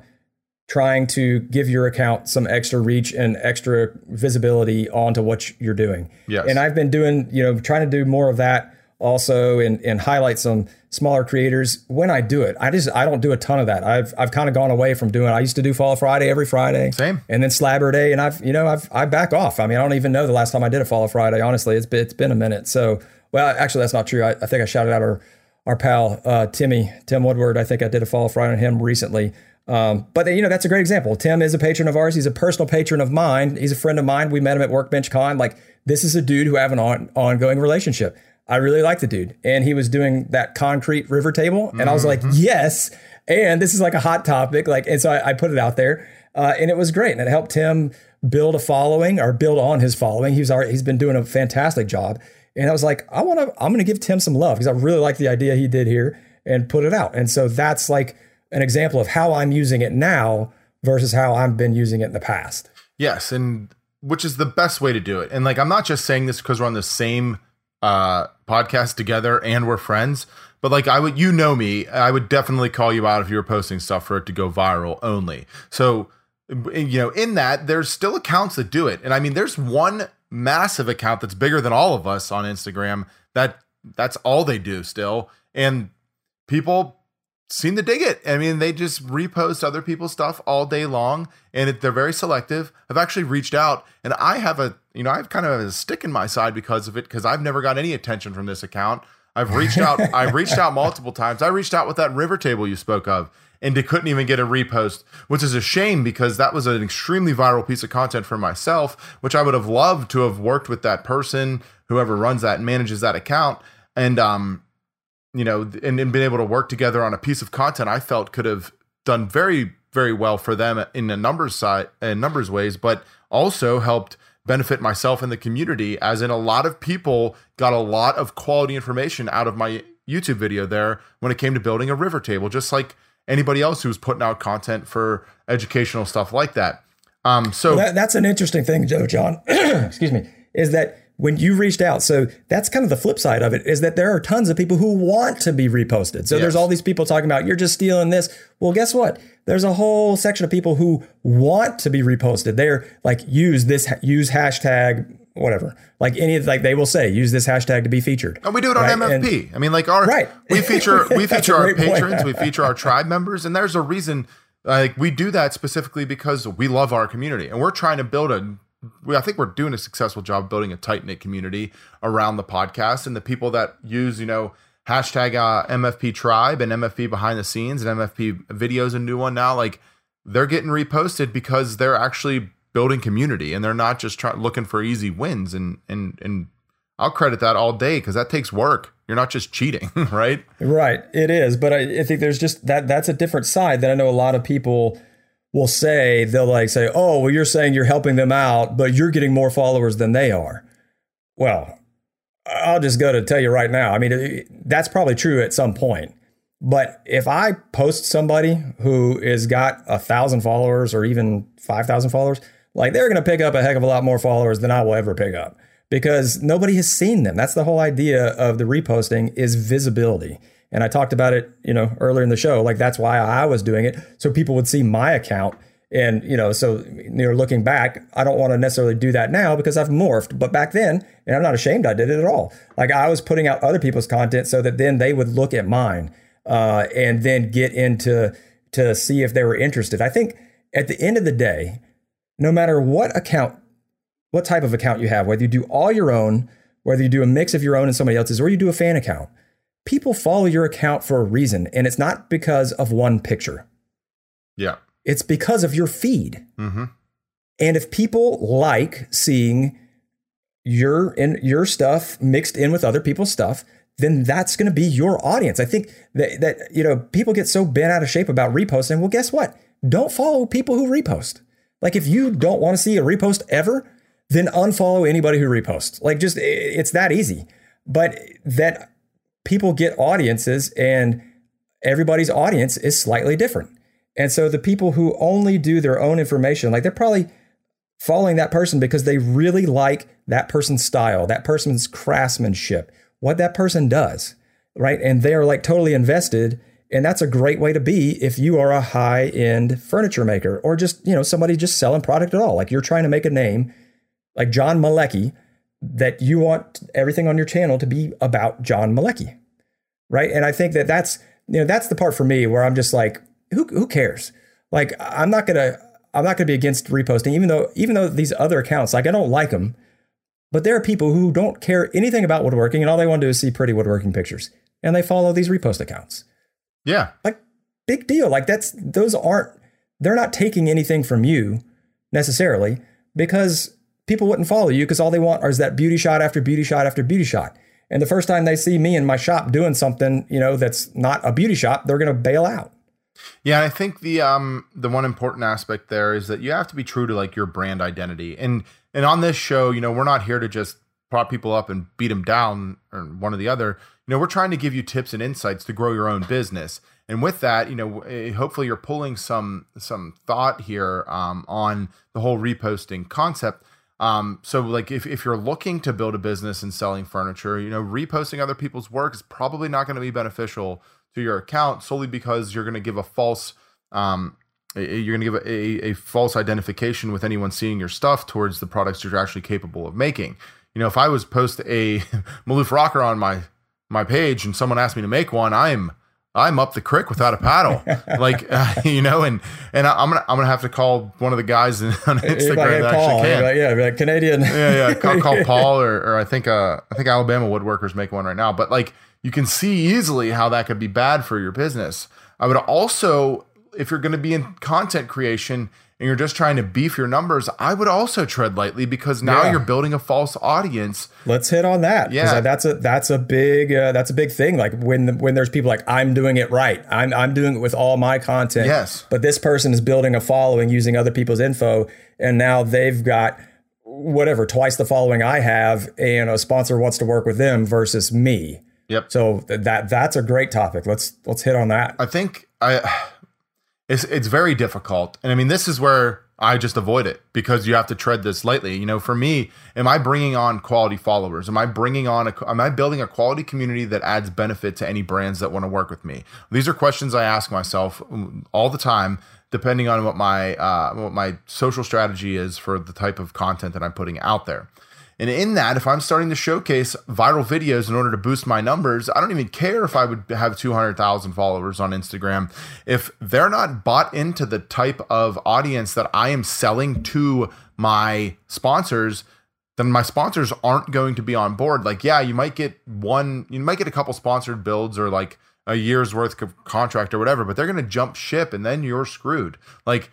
trying to give your account some extra reach and extra visibility onto what you're doing. Yes. And I've been doing, you know, trying to do more of that also and and highlight some smaller creators when I do it. I just I don't do a ton of that. I've I've kind of gone away from doing I used to do Follow Friday every Friday. Same. And then Slabber Day and I've you know I've I back off. I mean I don't even know the last time I did a Follow Friday. Honestly, it's been, it's been a minute. So well actually that's not true. I, I think I shouted out our our pal uh, Timmy Tim Woodward. I think I did a Follow Friday on him recently. Um, but you know that's a great example. Tim is a patron of ours. He's a personal patron of mine. He's a friend of mine. We met him at Workbench Con. Like this is a dude who have an on, ongoing relationship. I really like the dude, and he was doing that concrete river table, and I was like, yes. And this is like a hot topic, like, and so I, I put it out there, uh, and it was great, and it helped him build a following or build on his following. He's already he's been doing a fantastic job, and I was like, I want to, I'm going to give Tim some love because I really like the idea he did here and put it out, and so that's like an example of how I'm using it now versus how I've been using it in the past. Yes, and which is the best way to do it. And like I'm not just saying this because we're on the same uh podcast together and we're friends, but like I would you know me, I would definitely call you out if you were posting stuff for it to go viral only. So you know, in that there's still accounts that do it. And I mean there's one massive account that's bigger than all of us on Instagram that that's all they do still. And people seem to dig it. I mean, they just repost other people's stuff all day long, and it, they're very selective. I've actually reached out, and I have a, you know, I've kind of a stick in my side because of it, because I've never got any attention from this account. I've reached out, I've reached out multiple times. I reached out with that river table you spoke of, and they couldn't even get a repost, which is a shame because that was an extremely viral piece of content for myself, which I would have loved to have worked with that person, whoever runs that and manages that account, and um, you know, and, and been able to work together on a piece of content I felt could have done very, very well for them in a numbers side in numbers ways, but also helped benefit myself and the community, as in a lot of people got a lot of quality information out of my YouTube video there when it came to building a river table, just like anybody else who was putting out content for educational stuff like that. Um, so That, that's an interesting thing, Joe John. excuse me. Is that when you reached out? So that's kind of the flip side of it. Is that there are tons of people who want to be reposted. So there's all these people talking about you're just stealing this. Well, guess what? There's a whole section of people who want to be reposted. They're like use this use hashtag whatever. Like any like they will say use this hashtag to be featured. And we do it on Right, and- MFP. I mean, like our Right. we feature we feature our patrons, we feature our tribe members, and there's a reason. Like we do that specifically because we love our community, and we're trying to build a. We, I think we're doing a successful job building a tight knit community around the podcast, and the people that use you know hashtag uh, MFP tribe and MFP behind the scenes and MFP videos a new one now like they're getting reposted because they're actually building community and they're not just trying looking for easy wins and and and I'll credit that all day because that takes work. You're not just cheating, right? Right, it is, but I, I think there's just that that's a different side that I know a lot of people will say they'll like say, "Oh, well you're saying you're helping them out, but you're getting more followers than they are." Well, I'll just go to tell you right now. I mean, that's probably true at some point. But if I post somebody who has got a thousand followers or even 5,000 followers, like they're going to pick up a heck of a lot more followers than I will ever pick up because nobody has seen them. That's the whole idea of the reposting is visibility. And I talked about it, you know, earlier in the show. Like that's why I was doing it, so people would see my account. And you know, so you know, looking back, I don't want to necessarily do that now because I've morphed. But back then, and I'm not ashamed, I did it at all. Like I was putting out other people's content so that then they would look at mine uh, and then get into to see if they were interested. I think at the end of the day, no matter what account, what type of account you have, whether you do all your own, whether you do a mix of your own and somebody else's, or you do a fan account, people follow your account for a reason. And it's not because of one picture. Yeah. It's because of your feed. Mm-hmm. And if people like seeing your in your stuff mixed in with other people's stuff, then that's going to be your audience. I think that that you know people get so bent out of shape about reposting. Well, guess what? Don't follow people who repost. Like if you don't want to see a repost ever, then unfollow anybody who reposts. Like just it's that easy. But that people get audiences and everybody's audience is slightly different. And so the people who only do their own information, like they're probably following that person because they really like that person's style, that person's craftsmanship, what that person does, right? And they are like totally invested. And that's a great way to be if you are a high end furniture maker or just, you know, somebody just selling product at all. Like you're trying to make a name like John Malecki, that you want everything on your channel to be about John Malecki, right? And I think that that's you know that's the part for me where I'm just like, who who cares? Like I'm not gonna I'm not gonna be against reposting, even though even though these other accounts like I don't like them, but there are people who don't care anything about woodworking and all they want to do is see pretty woodworking pictures, and they follow these repost accounts. Yeah, like big deal. Like that's those aren't they're not taking anything from you necessarily because people wouldn't follow you because all they want is that beauty shot after beauty shot after beauty shot. And the first time they see me in my shop doing something, you know, that's not a beauty shop, they're going to bail out. Yeah, I think the um the one important aspect there is that you have to be true to like your brand identity. And and on this show, you know, we're not here to just prop people up and beat them down or one or the other. You know, we're trying to give you tips and insights to grow your own business. And with that, you know, eh, hopefully you're pulling some some thought here um, on the whole reposting concept um, so like if, if you're looking to build a business and selling furniture, you know, reposting other people's work is probably not going to be beneficial to your account solely because you're going to give a false, um, you're going to give a, a, false identification with anyone seeing your stuff towards the products you're actually capable of making. You know, if I was post a Maloof rocker on my my page and someone asked me to make one, I'm I'm up the creek without a paddle, like uh, you know, and and I'm gonna I'm gonna have to call one of the guys on Instagram that Paul, actually can. Like, yeah, like Canadian. yeah, yeah. Call, call Paul or, or I think uh I think Alabama woodworkers make one right now. But like you can see easily how that could be bad for your business. I would also, if you're going to be in content creation, and you're just trying to beef your numbers, I would also tread lightly because now yeah. you're building a false audience. Let's hit on that. Yeah, that's a that's a big uh, that's a big thing. Like when when there's people like I'm doing it right, I'm I'm doing it with all my content. Yes, but this person is building a following using other people's info, and now they've got whatever twice the following I have, and a sponsor wants to work with them versus me. Yep. So that that's a great topic. Let's let's hit on that. I think I it's it's very difficult. And I mean, this is where I just avoid it because you have to tread this lightly. You know, for me, am I bringing on quality followers? Am I bringing on a, am I building a quality community that adds benefit to any brands that want to work with me? These are questions I ask myself um, all the time, depending on what my uh, what my social strategy is for the type of content that I'm putting out there. And in that, if I'm starting to showcase viral videos in order to boost my numbers, I don't even care if I would have 200,000 followers on Instagram. If they're not bought into the type of audience that I am selling to my sponsors, then my sponsors aren't going to be on board. Like, yeah, you might get one, you might get a couple sponsored builds or like a year's worth of contract or whatever, but they're going to jump ship and then you're screwed. Like,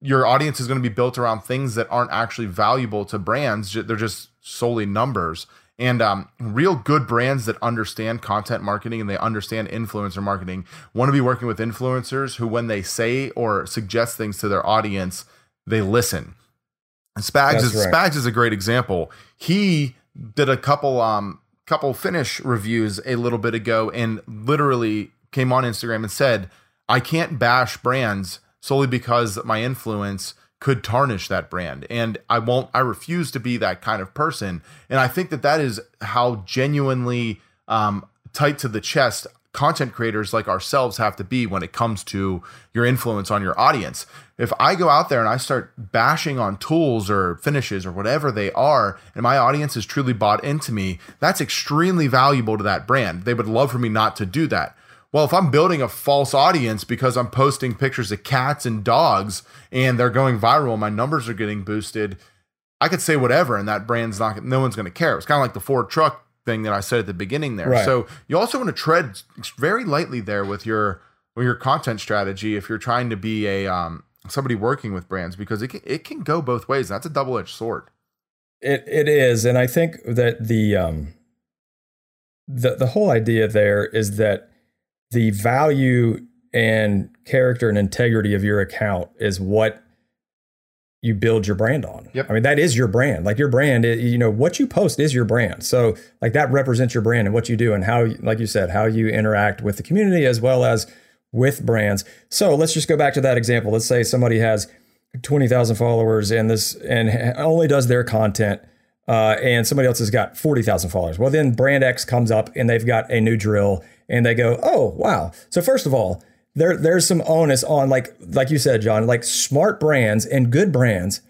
your audience is going to be built around things that aren't actually valuable to brands. They're just solely numbers. And um, real good brands that understand content marketing and they understand influencer marketing want to be working with influencers who, when they say or suggest things to their audience, they listen. And Spags is right. Spags is a great example. He did a couple um couple finish reviews a little bit ago and literally came on Instagram and said, I can't bash brands solely because my influence could tarnish that brand. And I won't, I refuse to be that kind of person. And I think that that is how genuinely um, tight to the chest content creators like ourselves have to be when it comes to your influence on your audience. If I go out there and I start bashing on tools or finishes or whatever they are, and my audience is truly bought into me, that's extremely valuable to that brand. They would love for me not to do that. Well, if I'm building a false audience because I'm posting pictures of cats and dogs and they're going viral, my numbers are getting boosted, I could say whatever and that brand's not, no one's going to care. It's kind of like the Ford truck thing that I said at the beginning there. Right. So you also want to tread very lightly there with your with your content strategy if you're trying to be a um, somebody working with brands because it can, it can go both ways. That's a double edged sword. It it is, and I think that the um the the whole idea there is that the value and character and integrity of your account is what you build your brand on. Yep. I mean, that is your brand. Like your brand, you know, what you post is your brand. So like that represents your brand and what you do and how, like you said, how you interact with the community as well as with brands. So let's just go back to that example. Let's say somebody has 20,000 followers and this and only does their content uh, and somebody else has got 40,000 followers. Well, then brand X comes up and they've got a new drill and they go, "Oh, wow." So first of all, there there's some onus on like like you said, John, like smart brands and good brands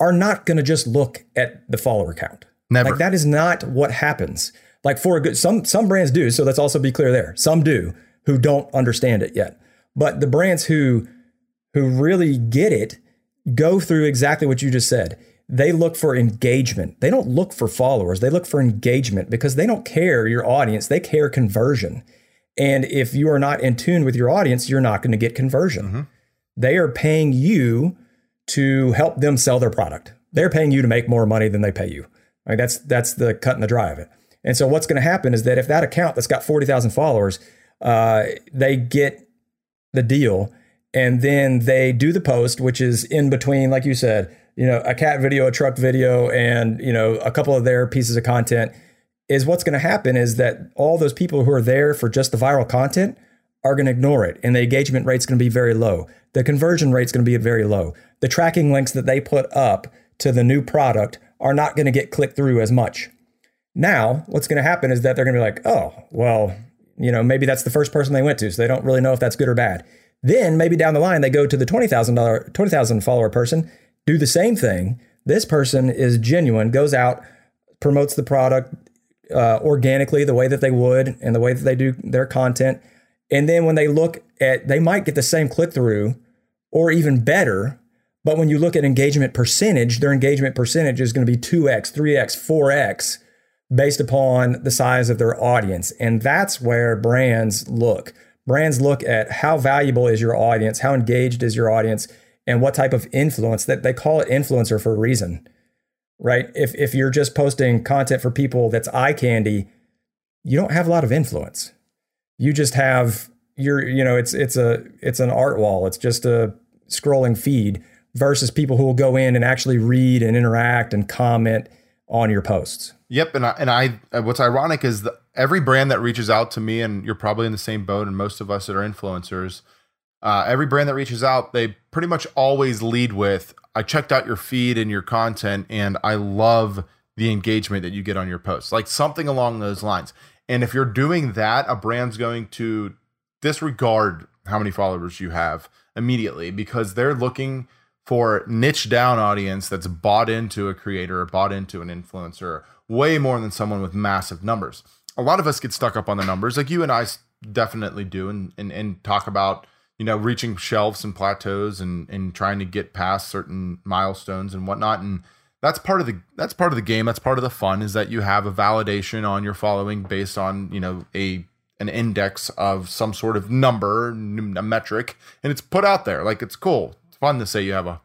are not going to just look at the follower count. Never. Like that is not what happens. Like for a good some some brands do, so let's also be clear there. Some do who don't understand it yet. But the brands who who really get it go through exactly what you just said. They look for engagement. They don't look for followers. They look for engagement because they don't care your audience. They care conversion. And if you are not in tune with your audience, you're not going to get conversion. Mm-hmm. They are paying you to help them sell their product. They're paying you to make more money than they pay you. I mean, that's that's the cut and the dry of it. And so what's going to happen is that if that account that's got 40,000 followers, uh, they get the deal and then they do the post, which is in between, like you said, you know, a cat video, a truck video, and, you know, a couple of their pieces of content is what's going to happen is that all those people who are there for just the viral content are going to ignore it and the engagement rate is going to be very low. The conversion rate is going to be very low. The tracking links that they put up to the new product are not going to get clicked through as much. Now, what's going to happen is that they're going to be like, "Oh, well, you know, maybe that's the first person they went to, so they don't really know if that's good or bad." Then maybe down the line they go to the $20,000 20,000 follower person, do the same thing. This person is genuine, goes out, promotes the product, uh, organically the way that they would and the way that they do their content. And then when they look at, they might get the same click through or even better. But when you look at engagement percentage, their engagement percentage is going to be 2x, 3x, 4x based upon the size of their audience. And that's where brands look. Brands look at how valuable is your audience, how engaged is your audience, and what type of influence that they call it influencer for a reason right? If if you're just posting content for people that's eye candy, you don't have a lot of influence. You just have you're you know it's it's a it's an art wall. It's just a scrolling feed versus people who will go in and actually read and interact and comment on your posts. Yep, and I, and I what's ironic is that every brand that reaches out to me, and you're probably in the same boat, and most of us that are influencers, uh, every brand that reaches out, they pretty much always lead with, I checked out your feed and your content, and I love the engagement that you get on your posts, like something along those lines. And if you're doing that, a brand's going to disregard how many followers you have immediately because they're looking for niche down audience that's bought into a creator or bought into an influencer way more than someone with massive numbers. A lot of us get stuck up on the numbers, like you and I definitely do, and and, and talk about you know, reaching shelves and plateaus and and trying to get past certain milestones and whatnot. And that's part of the that's part of the game. That's part of the fun is that you have a validation on your following based on you know a an index of some sort of number, a metric, and it's put out there. Like it's cool. It's fun to say you have a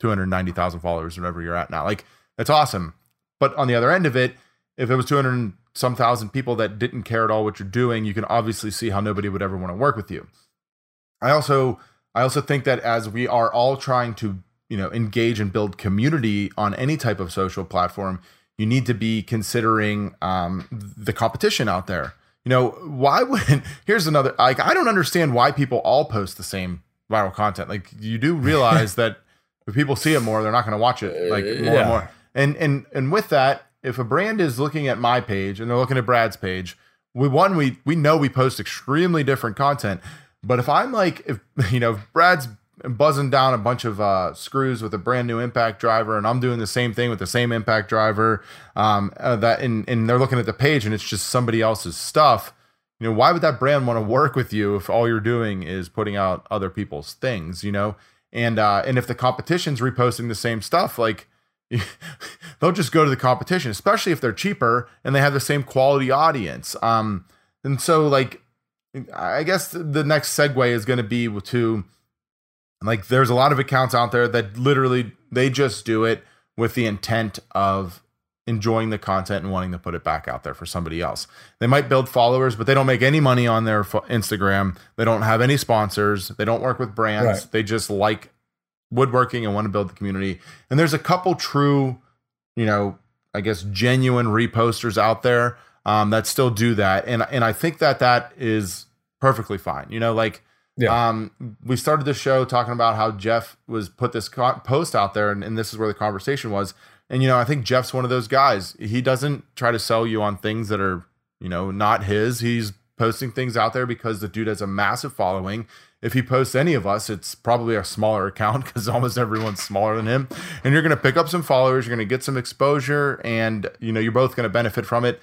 290,000 followers, or whatever you're at now. Like that's awesome. But on the other end of it, if it was 200 some thousand people that didn't care at all what you're doing, you can obviously see how nobody would ever want to work with you. I also I also think that as we are all trying to you know engage and build community on any type of social platform, you need to be considering um, the competition out there. you know, why would here's another like I don't understand why people all post the same viral content. Like you do realize that if people see it more, they're not going to watch it like more yeah. and more. And and and with that, if a brand is looking at my page and they're looking at Brad's page, we one we we know we post extremely different content. But if I'm like if you know if Brad's buzzing down a bunch of uh, screws with a brand new impact driver, and I'm doing the same thing with the same impact driver, um, uh, that and and they're looking at the page and it's just somebody else's stuff. You know, why would that brand want to work with you if all you're doing is putting out other people's things? You know, and uh, and if the competition's reposting the same stuff, like they'll just go to the competition, especially if they're cheaper and they have the same quality audience. Um, and so like, I guess the next segue is going to be to like, there's a lot of accounts out there that literally they just do it with the intent of enjoying the content and wanting to put it back out there for somebody else. They might build followers, but they don't make any money on their Instagram. They don't have any sponsors. They don't work with brands. Right. They just like woodworking and want to build the community. And there's a couple true, you know, I guess genuine reposters out there um, that still do that, and and I think that that is perfectly fine. You know, like Yeah. um, we started the show talking about how Jeff was put this co- post out there, and, and this is where the conversation was. And you know, I think Jeff's one of those guys. He doesn't try to sell you on things that are you know not his. He's posting things out there because the dude has a massive following. If he posts any of us, it's probably a smaller account because almost everyone's smaller than him. And you're going to pick up some followers, you're going to get some exposure, and you know you're both going to benefit from it.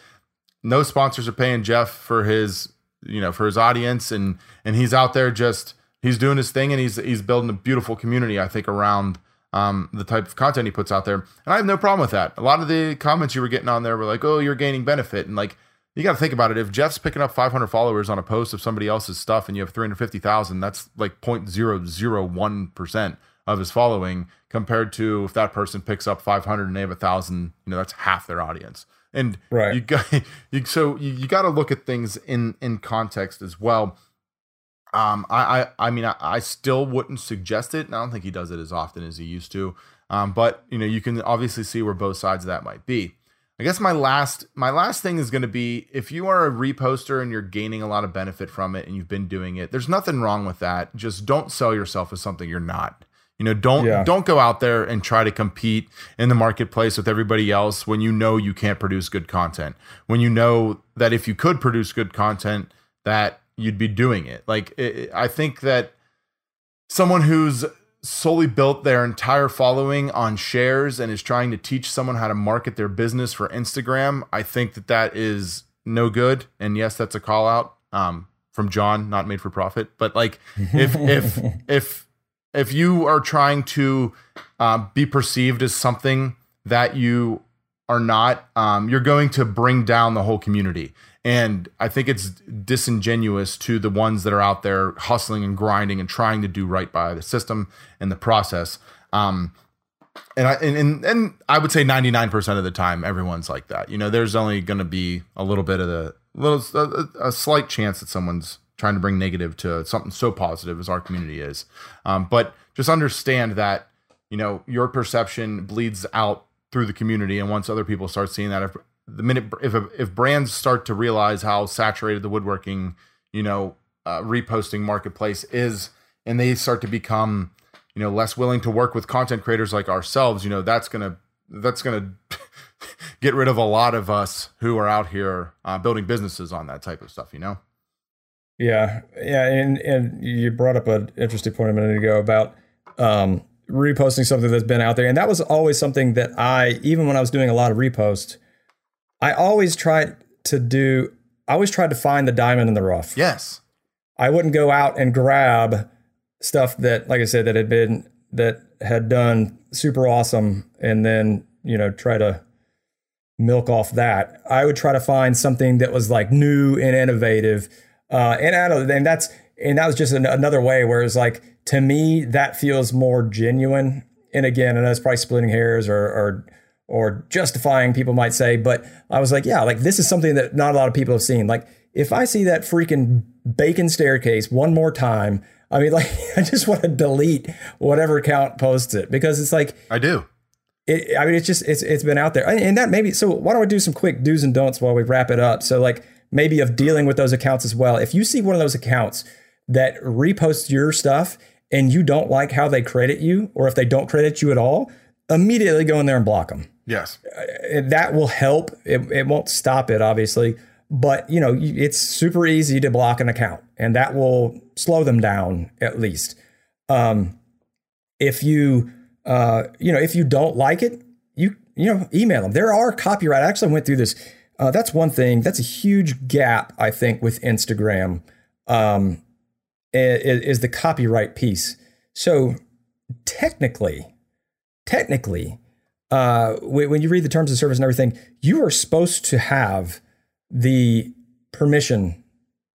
No sponsors are paying Jeff for his you know for his audience, and and he's out there just he's doing his thing, and he's he's building a beautiful community. I think around um, the type of content he puts out there, and I have no problem with that. A lot of the comments you were getting on there were like, "Oh, you're gaining benefit," and like you got to think about it. If Jeff's picking up 500 followers on a post of somebody else's stuff and you have 350,000, that's like 0.001% of his following compared to if that person picks up 500 and they have a thousand, you know, that's half their audience. And Right. you got, you, so you, you got to look at things in, in context as well. Um, I, I, I mean, I, I still wouldn't suggest it. And I don't think he does it as often as he used to. Um, but you know, you can obviously see where both sides of that might be. I guess my last my last thing is going to be if you are a reposter and you're gaining a lot of benefit from it and you've been doing it, there's nothing wrong with that. Just don't sell yourself as something you're not. You know, don't Yeah. don't go out there and try to compete in the marketplace with everybody else when you know you can't produce good content. When you know that if you could produce good content, that you'd be doing it. Like it, I think that someone who's solely built their entire following on shares and is trying to teach someone how to market their business for Instagram, I think that that is no good. And yes, that's a call out um, from John, not made for profit. But like, if if if if you are trying to uh, be perceived as something that you are not, um, you're going to bring down the whole community. And I think it's disingenuous to the ones that are out there hustling and grinding and trying to do right by the system and the process. Um, and I and, and and I would say 99% of the time everyone's like that. You know, there's only going to be a little bit of the little a, a slight chance that someone's trying to bring negative to something so positive as our community is. Um, but just understand that you know your perception bleeds out through the community, and once other people start seeing that, if the minute if if brands start to realize how saturated the woodworking, you know, uh, reposting marketplace is, and they start to become you know less willing to work with content creators like ourselves you know that's gonna that's gonna get rid of a lot of us who are out here uh, building businesses on that type of stuff you know Yeah, yeah, and and you brought up an interesting point a minute ago about um, reposting something that's been out there, and that was always something that I, even when I was doing a lot of reposts, I always tried to do. I always tried to find the diamond in the rough. yes I wouldn't go out and grab stuff that, like I said, that had been that had done super awesome, and then you know try to milk off that. I would try to find something that was like new and innovative, uh, and out of and that's and that was just an, another way where it's like to me that feels more genuine. And again, I know it's probably splitting hairs or or or justifying people might say, but I was like, yeah, like this is something that not a lot of people have seen. Like if I see that freaking bacon staircase one more time, I mean, like I just want to delete whatever account posts it because it's like i do it, I mean, it's just it's it's been out there, and that maybe. So why don't we do some quick do's and don'ts while we wrap it up? So like maybe of dealing with those accounts as well. If you see one of those accounts that reposts your stuff and you don't like how they credit you, or if they don't credit you at all, immediately go in there and block them. Yes. That will help. It, it won't stop it, obviously, but you know it's super easy to block an account, and that will slow them down at least. Um, if you uh, you know if you don't like it, you you know email them. There are copyright. I actually went through this. Uh, that's one thing. That's a huge gap I think with Instagram. Um, is, is the copyright piece. So technically, technically, uh, when you read the terms of service and everything, you are supposed to have the permission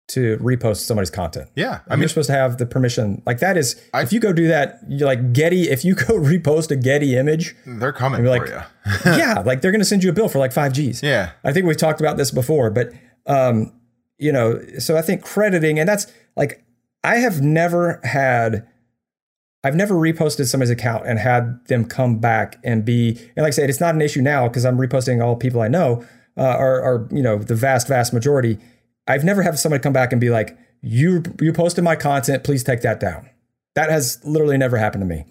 to repost somebody's content. Yeah, I mean, you're supposed to have the permission. Like that is, I, if you go do that, you're like Getty. If you go repost a Getty image, they're coming like, for you. yeah, like they're going to send you a bill for like five G's. Yeah, I think we've talked about this before, but um, you know, so I think crediting, and that's like I have never had I've never reposted somebody's account and had them come back and be and like I said, it's not an issue now because I'm reposting all people I know, uh, or, or you know the vast vast majority. I've never had somebody come back and be like, "You you posted my content, please take that down." That has literally never happened to me,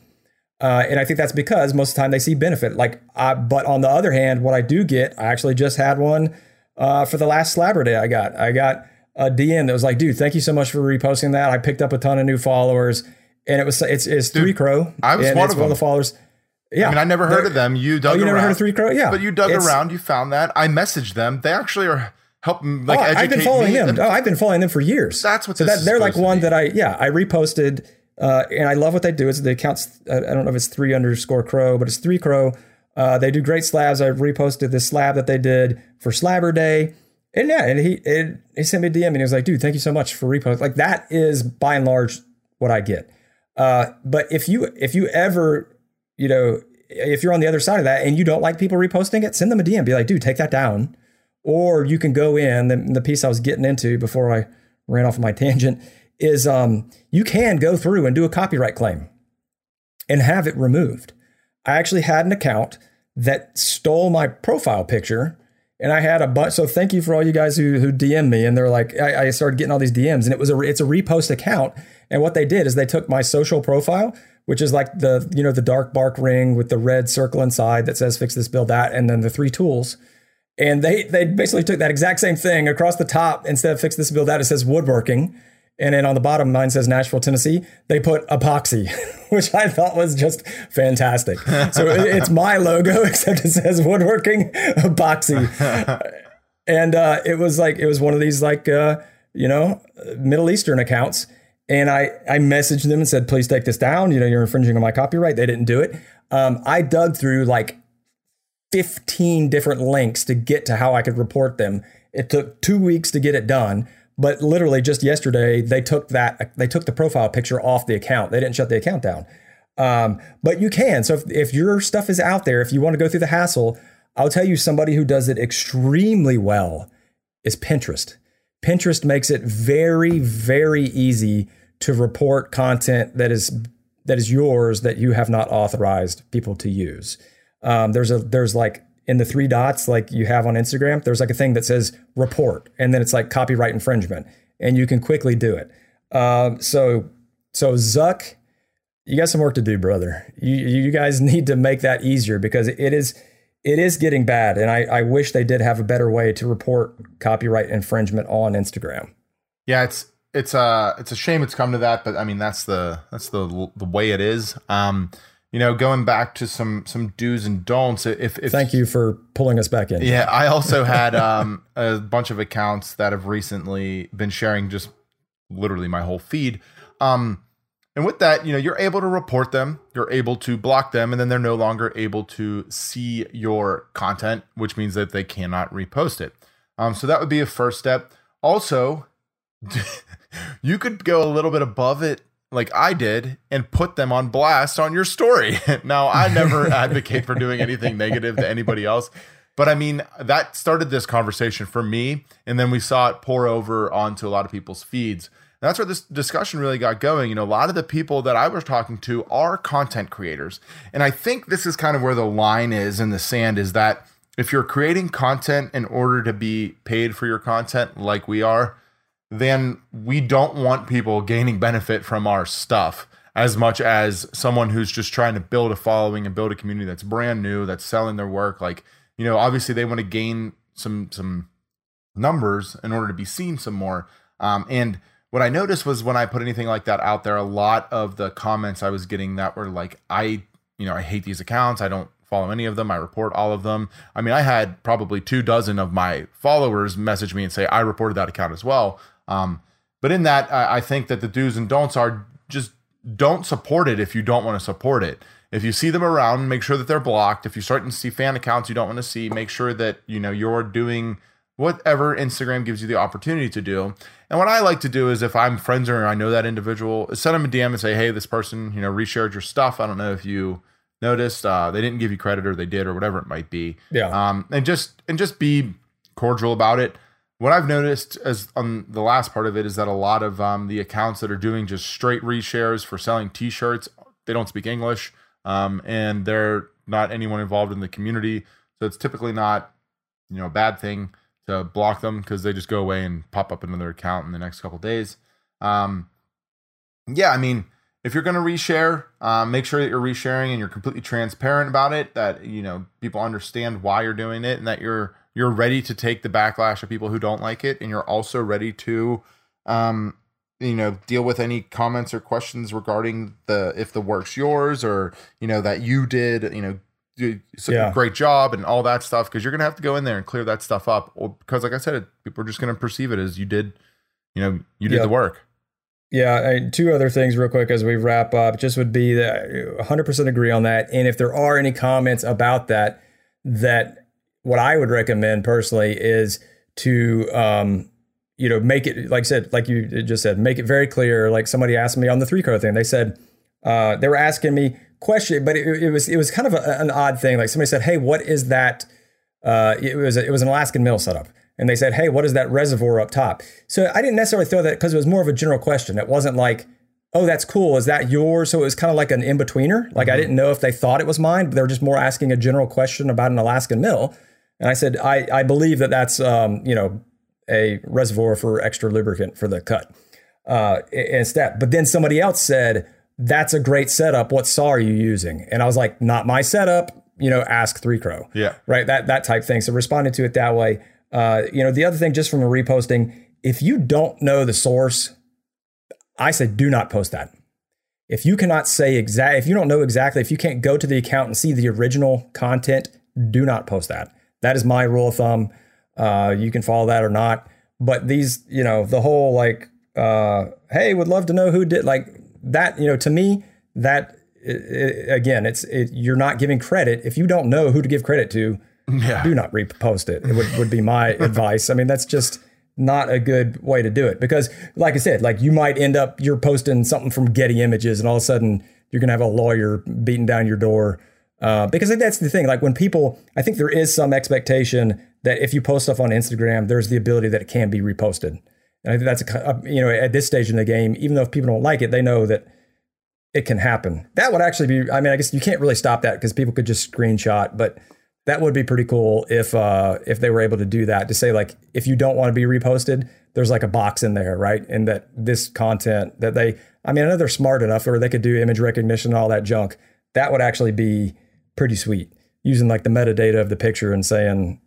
uh, and I think that's because most of the time they see benefit. Like, I, but on the other hand, what I do get, I actually just had one uh, for the last Slabber Day I got. I got a DM that was like, "Dude, thank you so much for reposting that. I picked up a ton of new followers." and it was it's it's Dude, Three Crow. I was one of, one of the followers. Yeah, I mean, I never heard of them. You dug. Oh, you around, never heard of Three Crow? Yeah, but you dug it's, around. You found that. I messaged them. They actually are helping like oh, I've been following them. Oh, I've been following them for years. That's what. So that, they're like one that I yeah I reposted. Uh, and I love what they do. Is the accounts. I don't know if it's three underscore crow, but it's three crow. Uh, they do great slabs. I reposted this slab that they did for Slabber Day. And yeah, and he it, he sent me a DM and he was like, dude, thank you so much for repost. Like that is by and large what I get. Uh, but if you if you ever, you know, if you're on the other side of that and you don't like people reposting it, send them a DM. Be like, dude, take that down. Or you can go in the, the piece I was getting into before I ran off my tangent is um, you can go through and do a copyright claim and have it removed. I actually had an account that stole my profile picture and I had a bunch. So thank you for all you guys who who DM me. And they're like, I, I, started getting all these DMs, and it was a it's a repost account. And what they did is they took my social profile, which is like the you know the dark bark ring with the red circle inside that says fix this build that, and then the three tools. And they they basically took that exact same thing across the top instead of fix this build that it says woodworking. And then on the bottom, mine says Nashville, Tennessee. They put epoxy, which I thought was just fantastic. So it's my logo, except it says woodworking epoxy. And uh, it was like, it was one of these, like, uh, you know, Middle Eastern accounts. And I, I messaged them and said, please take this down. You know, you're infringing on my copyright. They didn't do it. Um, I dug through like 15 different links to get to how I could report them. It took two weeks to get it done. But literally just yesterday, they took that they took the profile picture off the account. They didn't shut the account down. Um, but you can. So if, if your stuff is out there, if you want to go through the hassle, I'll tell you somebody who does it extremely well is Pinterest. Pinterest makes it very, very easy to report content that is that is yours that you have not authorized people to use. Um, there's a there's like in the three dots like you have on Instagram, there's like a thing that says report, and then it's like copyright infringement, and you can quickly do it. Um, so so Zuck, you got some work to do, brother. You you guys need to make that easier because it is it is getting bad, and I, I wish they did have a better way to report copyright infringement on Instagram. Yeah, it's it's a uh, it's a shame it's come to that, but I mean that's the that's the the way it is. Um, you know, going back to some some do's and don'ts. If, if thank you for pulling us back in. Yeah, I also had um, a bunch of accounts that have recently been sharing just literally my whole feed. Um, and with that, you know, you're able to report them, you're able to block them, and then they're no longer able to see your content, which means that they cannot repost it. Um, so that would be a first step. Also, you could go a little bit above it like I did and put them on blast on your story. now, I never advocate for doing anything negative to anybody else, but I mean, that started this conversation for me. And then we saw it pour over onto a lot of people's feeds. And that's where this discussion really got going. You know, a lot of the people that I was talking to are content creators. And I think this is kind of where the line is in the sand is that if you're creating content in order to be paid for your content, like we are, then we don't want people gaining benefit from our stuff as much as someone who's just trying to build a following and build a community that's brand new, that's selling their work. Like, you know, obviously they want to gain some some numbers in order to be seen some more. Um, and what I noticed was when I put anything like that out there, a lot of the comments I was getting that were like, I, you know, I hate these accounts. I don't follow any of them. I report all of them. I mean, I had probably two dozen of my followers message me and say I reported that account as well. Um, but in that, I, I think that the do's and don'ts are just don't support it if you don't want to support it. If you see them around, make sure that they're blocked. If you're starting to see fan accounts you don't want to see, make sure that you know you're doing whatever Instagram gives you the opportunity to do. And what I like to do is if I'm friends or I know that individual, send them a DM and say, hey, this person, you know, reshared your stuff. I don't know if you noticed uh, they didn't give you credit or they did or whatever it might be. Yeah. Um, and just and just be cordial about it. What I've noticed as on the last part of it is that a lot of um, the accounts that are doing just straight reshares for selling T-shirts, they don't speak English, um, and they're not anyone involved in the community, so it's typically not you know a bad thing to block them because they just go away and pop up another account in the next couple days. Um, yeah, I mean, if you're going to reshare, um, make sure that you're resharing and you're completely transparent about it. That you know people understand why you're doing it, and that you're you're ready to take the backlash of people who don't like it, and you're also ready to, um, you know, deal with any comments or questions regarding the if the work's yours or you know that you did, you know, do Yeah. great job and all that stuff because you're gonna have to go in there and clear that stuff up or because like i said it, people are just gonna perceive it as you did you know you did Yep. the work Yeah, and two other things real quick as we wrap up. Just would be that 100% agree on that. And if there are any comments about that, that what I would recommend personally is to, um, you know, make it like I said, like you just said, make it very clear. Like somebody asked me on the three crow thing, they said uh, they were asking me question, but it, it was it was kind of a, an odd thing. Like somebody said, "Hey, what is that?" Uh, it was it was an Alaskan mill setup, and they said, "Hey, what is that reservoir up top?" So I didn't necessarily throw that because it was more of a general question. It wasn't like, "Oh, that's cool. Is that yours?" So it was kind of like an in betweener. Like I didn't know if they thought it was mine, but they were just more asking a general question about an Alaskan mill. And I said, "I I believe that that's um, you know a reservoir for extra lubricant for the cut." uh, instead. But then somebody else said, "That's a great setup. What saw are you using?" And I was like, "Not my setup." You know, ask Three Crow. Yeah. right. That that type thing. So responded to it that way. Uh, you know, the other thing, just from a reposting, if you don't know the source, I say do not post that. If you cannot say exact, if you don't know exactly, if you can't go to the account and see the original content, do not post that. That is my rule of thumb. Uh, you can follow that or not. But these, you know, the whole like, uh, hey, would love to know who did like that. You know, to me, that i- i- again, it's it, you're not giving credit if you don't know who to give credit to. yeah Do not repost it. It would, would be my advice. I mean, that's just not a good way to do it because, like I said, like you might end up you're posting something from Getty Images, and all of a sudden you're gonna have a lawyer beating down your door. Uh, because that's the thing. Like when people, I think there is some expectation that if you post stuff on Instagram, there's the ability that it can be reposted. And I think that's a, uh, you know at this stage in the game, even though if people don't like it, they know that it can happen. That would actually be. I mean, I guess you can't really stop that because people could just screenshot, but that would be pretty cool if uh, if they were able to do that to say like if you don't want to be reposted, there's like a box in there, right? And that this content that they, I mean, I know they're smart enough or they could do image recognition and all that junk. That would actually be pretty sweet using like the metadata of the picture and saying,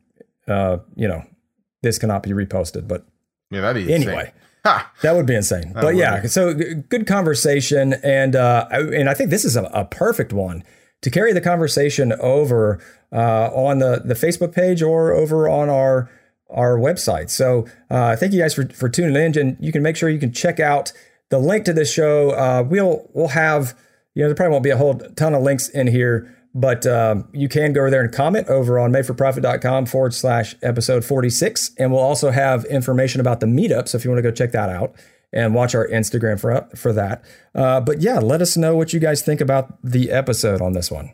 uh, you know, this cannot be reposted. But yeah that'd be insane. anyway. ha! That would be insane. but would yeah, so g- good conversation, and uh, I- and I think this is a, a perfect one to carry the conversation over uh, on the the Facebook page or over on our our website. So uh, thank you guys for for tuning in, and you can make sure you can check out the link to this show. Uh, we'll we'll have you know there probably won't be a whole ton of links in here. But um, you can go over there and comment over on madeforprofit.com forward slash episode 46. And we'll also have information about the meetup. So if you want to go check that out and watch our Instagram for, for that. Uh, but yeah, let us know what you guys think about the episode on this one.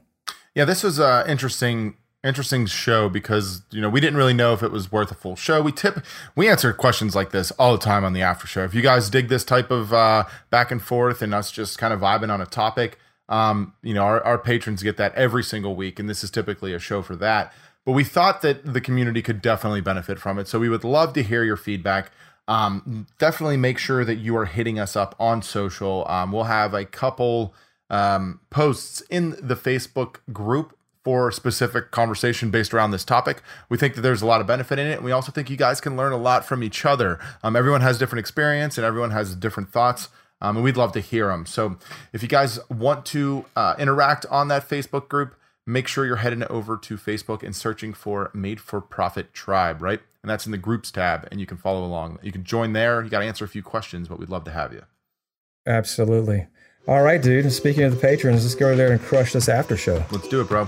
yeah this was a interesting interesting show because you know we didn't really know if it was worth a full show we tip we answer questions like this all the time on the after show if you guys dig this type of uh, back and forth and us just kind of vibing on a topic um, you know our, our patrons get that every single week and this is typically a show for that but we thought that the community could definitely benefit from it. So we would love to hear your feedback. Um, definitely make sure that you are hitting us up on social. Um, we'll have a couple um, posts in the Facebook group for specific conversation based around this topic. We think that there's a lot of benefit in it. And we also think you guys can learn a lot from each other. Um, everyone has different experience and everyone has different thoughts. Um, and we'd love to hear them. So if you guys want to uh, interact on that Facebook group, make sure you're heading over to Facebook and searching for Made for Profit Tribe, right? And that's in the groups tab, and you can follow along. You can join there. You got to answer a few questions, but we'd love to have you. Absolutely. All right, dude. Speaking of the patrons, let's go over there and crush this after show. Let's do it, bro.